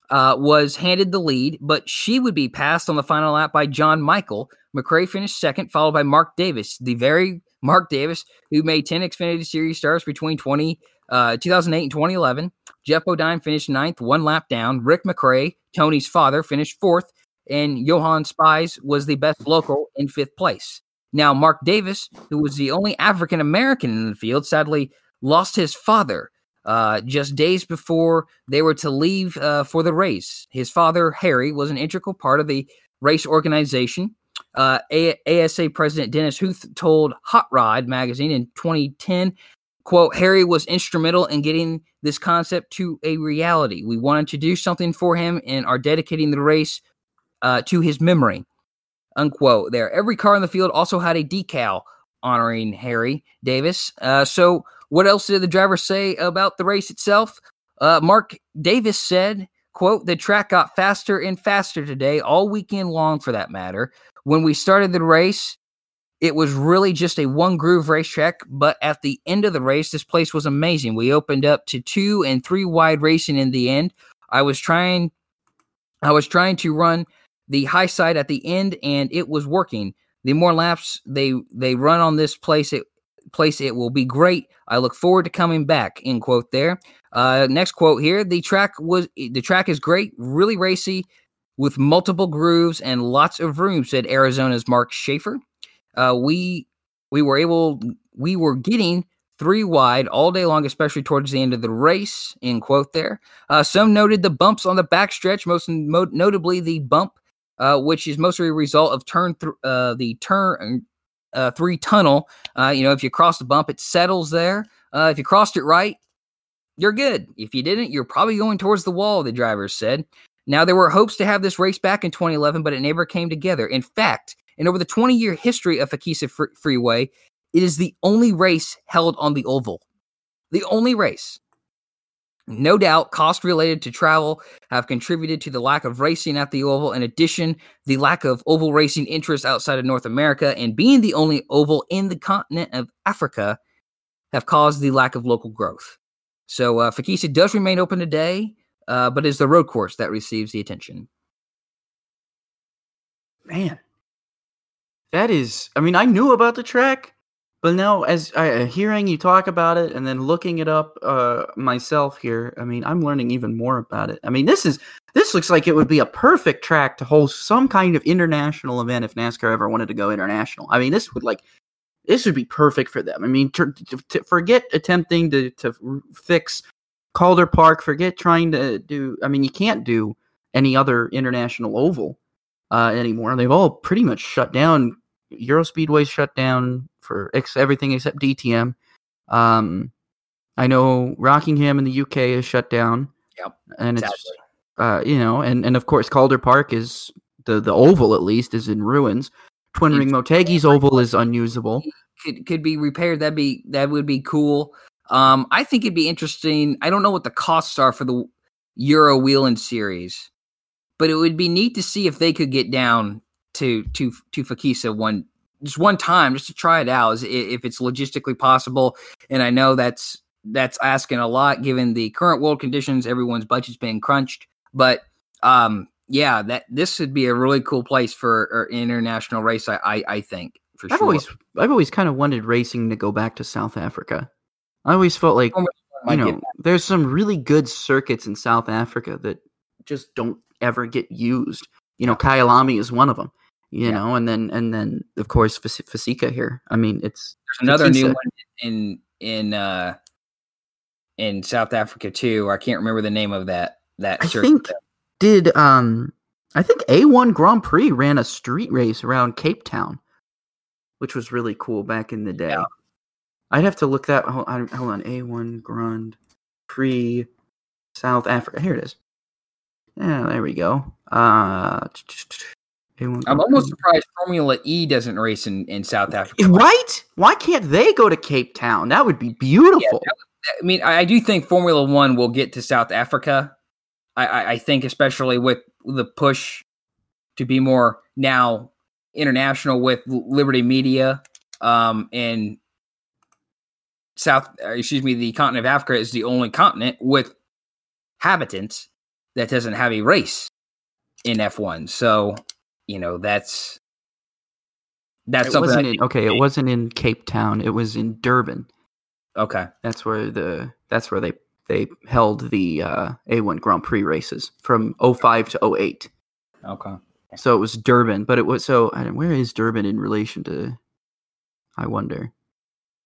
uh, was handed the lead, but she would be passed on the final lap by John Michael. McRae finished second, followed by Mark Davis, the very *laughs* Mark Davis who made 10 Xfinity Series starts between 20, uh, 2008 and 2011. Jeff Bodine finished ninth, one lap down. Rick McRae, Tony's father, finished fourth, and Johan Spies was the best local in fifth place. Now, Mark Davis, who was the only African American in the field, sadly lost his father uh, just days before they were to leave uh, for the race. His father, Harry, was an integral part of the race organization. Uh, A- ASA President Dennis Huth told Hot Rod magazine in 2010, quote, Harry was instrumental in getting this concept to a reality. We wanted to do something for him and are dedicating the race uh, to his memory unquote there. Every car in the field also had a decal honoring Harry Davis. Uh, so, what else did the driver say about the race itself? Uh, Mark Davis said, quote, the track got faster and faster today, all weekend long for that matter. When we started the race, it was really just a one groove racetrack, but at the end of the race, this place was amazing. We opened up to two and three wide racing in the end. I was trying I was trying to run the high side at the end, and it was working. The more laps they they run on this place, it place it will be great. I look forward to coming back. End quote. There. Uh, next quote here. The track was the track is great, really racy, with multiple grooves and lots of room," said Arizona's Mark Schaefer. Uh, we we were able we were getting three wide all day long, especially towards the end of the race. End quote. There. Uh, some noted the bumps on the backstretch, most mo- notably the bump uh, which is mostly a result of turn th- uh, the turn uh, three tunnel. Uh, you know, if you cross the bump, it settles there. Uh, if you crossed it right, you're good. If you didn't, you're probably going towards the wall. The drivers said. Now there were hopes to have this race back in 2011, but it never came together. In fact, in over the 20 year history of Phakisa Fr- Freeway, it is the only race held on the oval. The only race. No doubt, costs related to travel have contributed to the lack of racing at the Oval. In addition, the lack of oval racing interest outside of North America and being the only oval in the continent of Africa have caused the lack of local growth. So, uh, Phakisa does remain open today, uh, but is the road course that receives the attention. Man, that is. I mean, I knew about the track, but now, as I uh, hearing you talk about it and then looking it up uh, myself here, I mean, I'm learning even more about it. I mean, this is this looks like it would be a perfect track to hold some kind of international event if NASCAR ever wanted to go international. I mean, this would like this would be perfect for them. I mean, to, to, to forget attempting to to fix Calder Park, forget trying to do. I mean, you can't do any other international oval uh, anymore. They've all pretty much shut down. Euro Speedway's shut down for ex- everything except DTM. Um, I know Rockingham in the UK is shut down. Yep, and it's uh, you know, and and of course Calder Park is the the oval at least is in ruins. Twin Ring Motegi's oval is unusable. Could could be repaired. That'd be that would be cool. Um, I think it'd be interesting. I don't know what the costs are for the Euro Whelen series, but it would be neat to see if they could get down to to to Phakisa one just one time just to try it out if it's logistically possible. And I know that's that's asking a lot given the current world conditions. Everyone's budget's being crunched, but um, yeah, that this would be a really cool place for an international race. I I, I think for I've sure. always I've always kind of wanted racing to go back to South Africa. I always felt like you know there's some really good circuits in South Africa that just don't ever get used. You know, Kyalami is one of them. You yeah. know, and then and then of course Fasika here. I mean, it's there's another new one in in uh in South Africa too. I can't remember the name of that that I think did um I think A1 Grand Prix ran a street race around Cape Town, which was really cool back in the day. Yeah. I'd have to look that. Hold on, hold on. A1 Grand Prix South Africa. Here it is. Yeah, there we go. Uh, A1 I'm almost surprised Formula E doesn't race in, in South Africa. Right? Why can't they go to Cape Town? That would be beautiful. Yeah, would, I mean, I, I do think Formula One will get to South Africa I, I think especially with the push to be more now international with Liberty Media um, and South, excuse me, the continent of Africa is the only continent with habitants that doesn't have a race in F1. So, you know, that's that's it something. In, okay, it wasn't in Cape Town. It was in Durban. Okay, that's where the that's where they they held the uh, A1 Grand Prix races from 05 to 08. Okay. So it was Durban, but it was so. where is Durban in relation to? I wonder,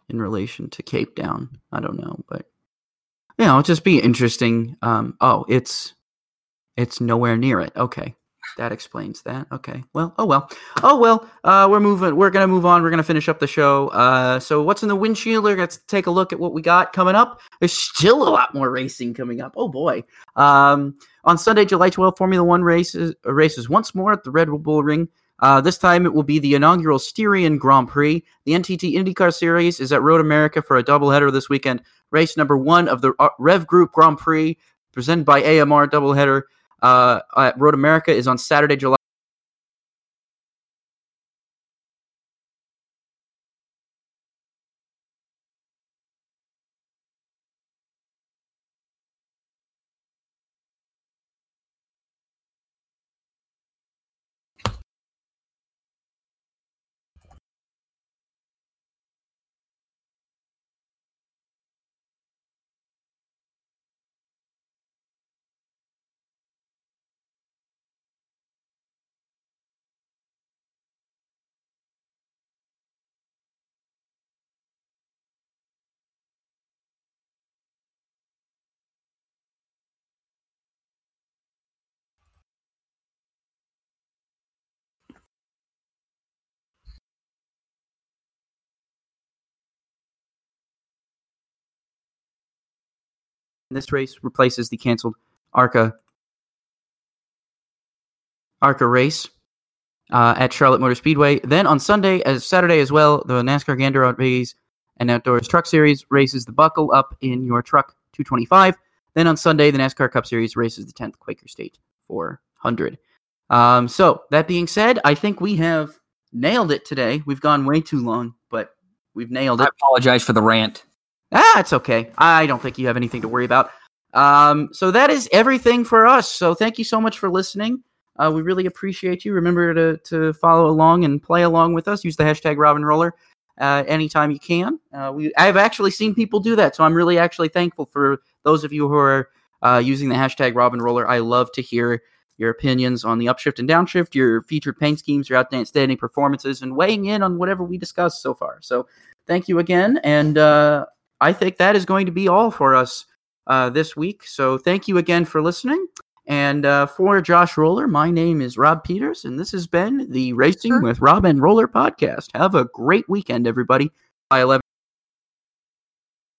in relation to Cape Town. I don't know, but you know, it'll just be interesting. Um, oh, it's it's nowhere near it. Okay, that explains that. Okay. Well, oh well. Oh well. Uh, we're moving. We're gonna move on. We're gonna finish up the show. Uh, so what's in the windshield? Let's take a look at what we got coming up. There's still a lot more racing coming up. Oh boy. Um, on Sunday, July 12th, Formula One races races once more at the Red Bull Ring. Uh, this time it will be the inaugural Styrian Grand Prix. The NTT IndyCar Series is at Road America for a doubleheader this weekend. Race number one of the uh, Rev Group Grand Prix, presented by AMR doubleheader uh, at Road America is on Saturday, July. This race replaces the canceled ARCA ARCA race uh, at Charlotte Motor Speedway. Then on Sunday, as Saturday as well, the NASCAR Gander Outdoors and Outdoors Truck Series races the Buckle Up in Your Truck 225. Then on Sunday, the NASCAR Cup Series races the 10th Quaker State 400. Um, so that being said, I think we have nailed it today. We've gone way too long, but we've nailed it. I apologize for the rant. Ah, it's okay. I don't think you have anything to worry about. Um, so that is everything for us. So thank you so much for listening. Uh, we really appreciate you. Remember to, to follow along and play along with us. Use the hashtag Rob and Roller uh, anytime you can. Uh, we I've actually seen people do that, so I'm really actually thankful for those of you who are uh, using the hashtag Rob and Roller. I love to hear your opinions on the upshift and downshift, your featured paint schemes, your outstanding performances, and weighing in on whatever we discussed so far. So thank you again, and uh, I think that is going to be all for us uh, this week. So thank you again for listening. And uh, for Josh Roller, my name is Rob Peters, and this has been the Racing with Rob and Roller podcast. Have a great weekend, everybody. By 11.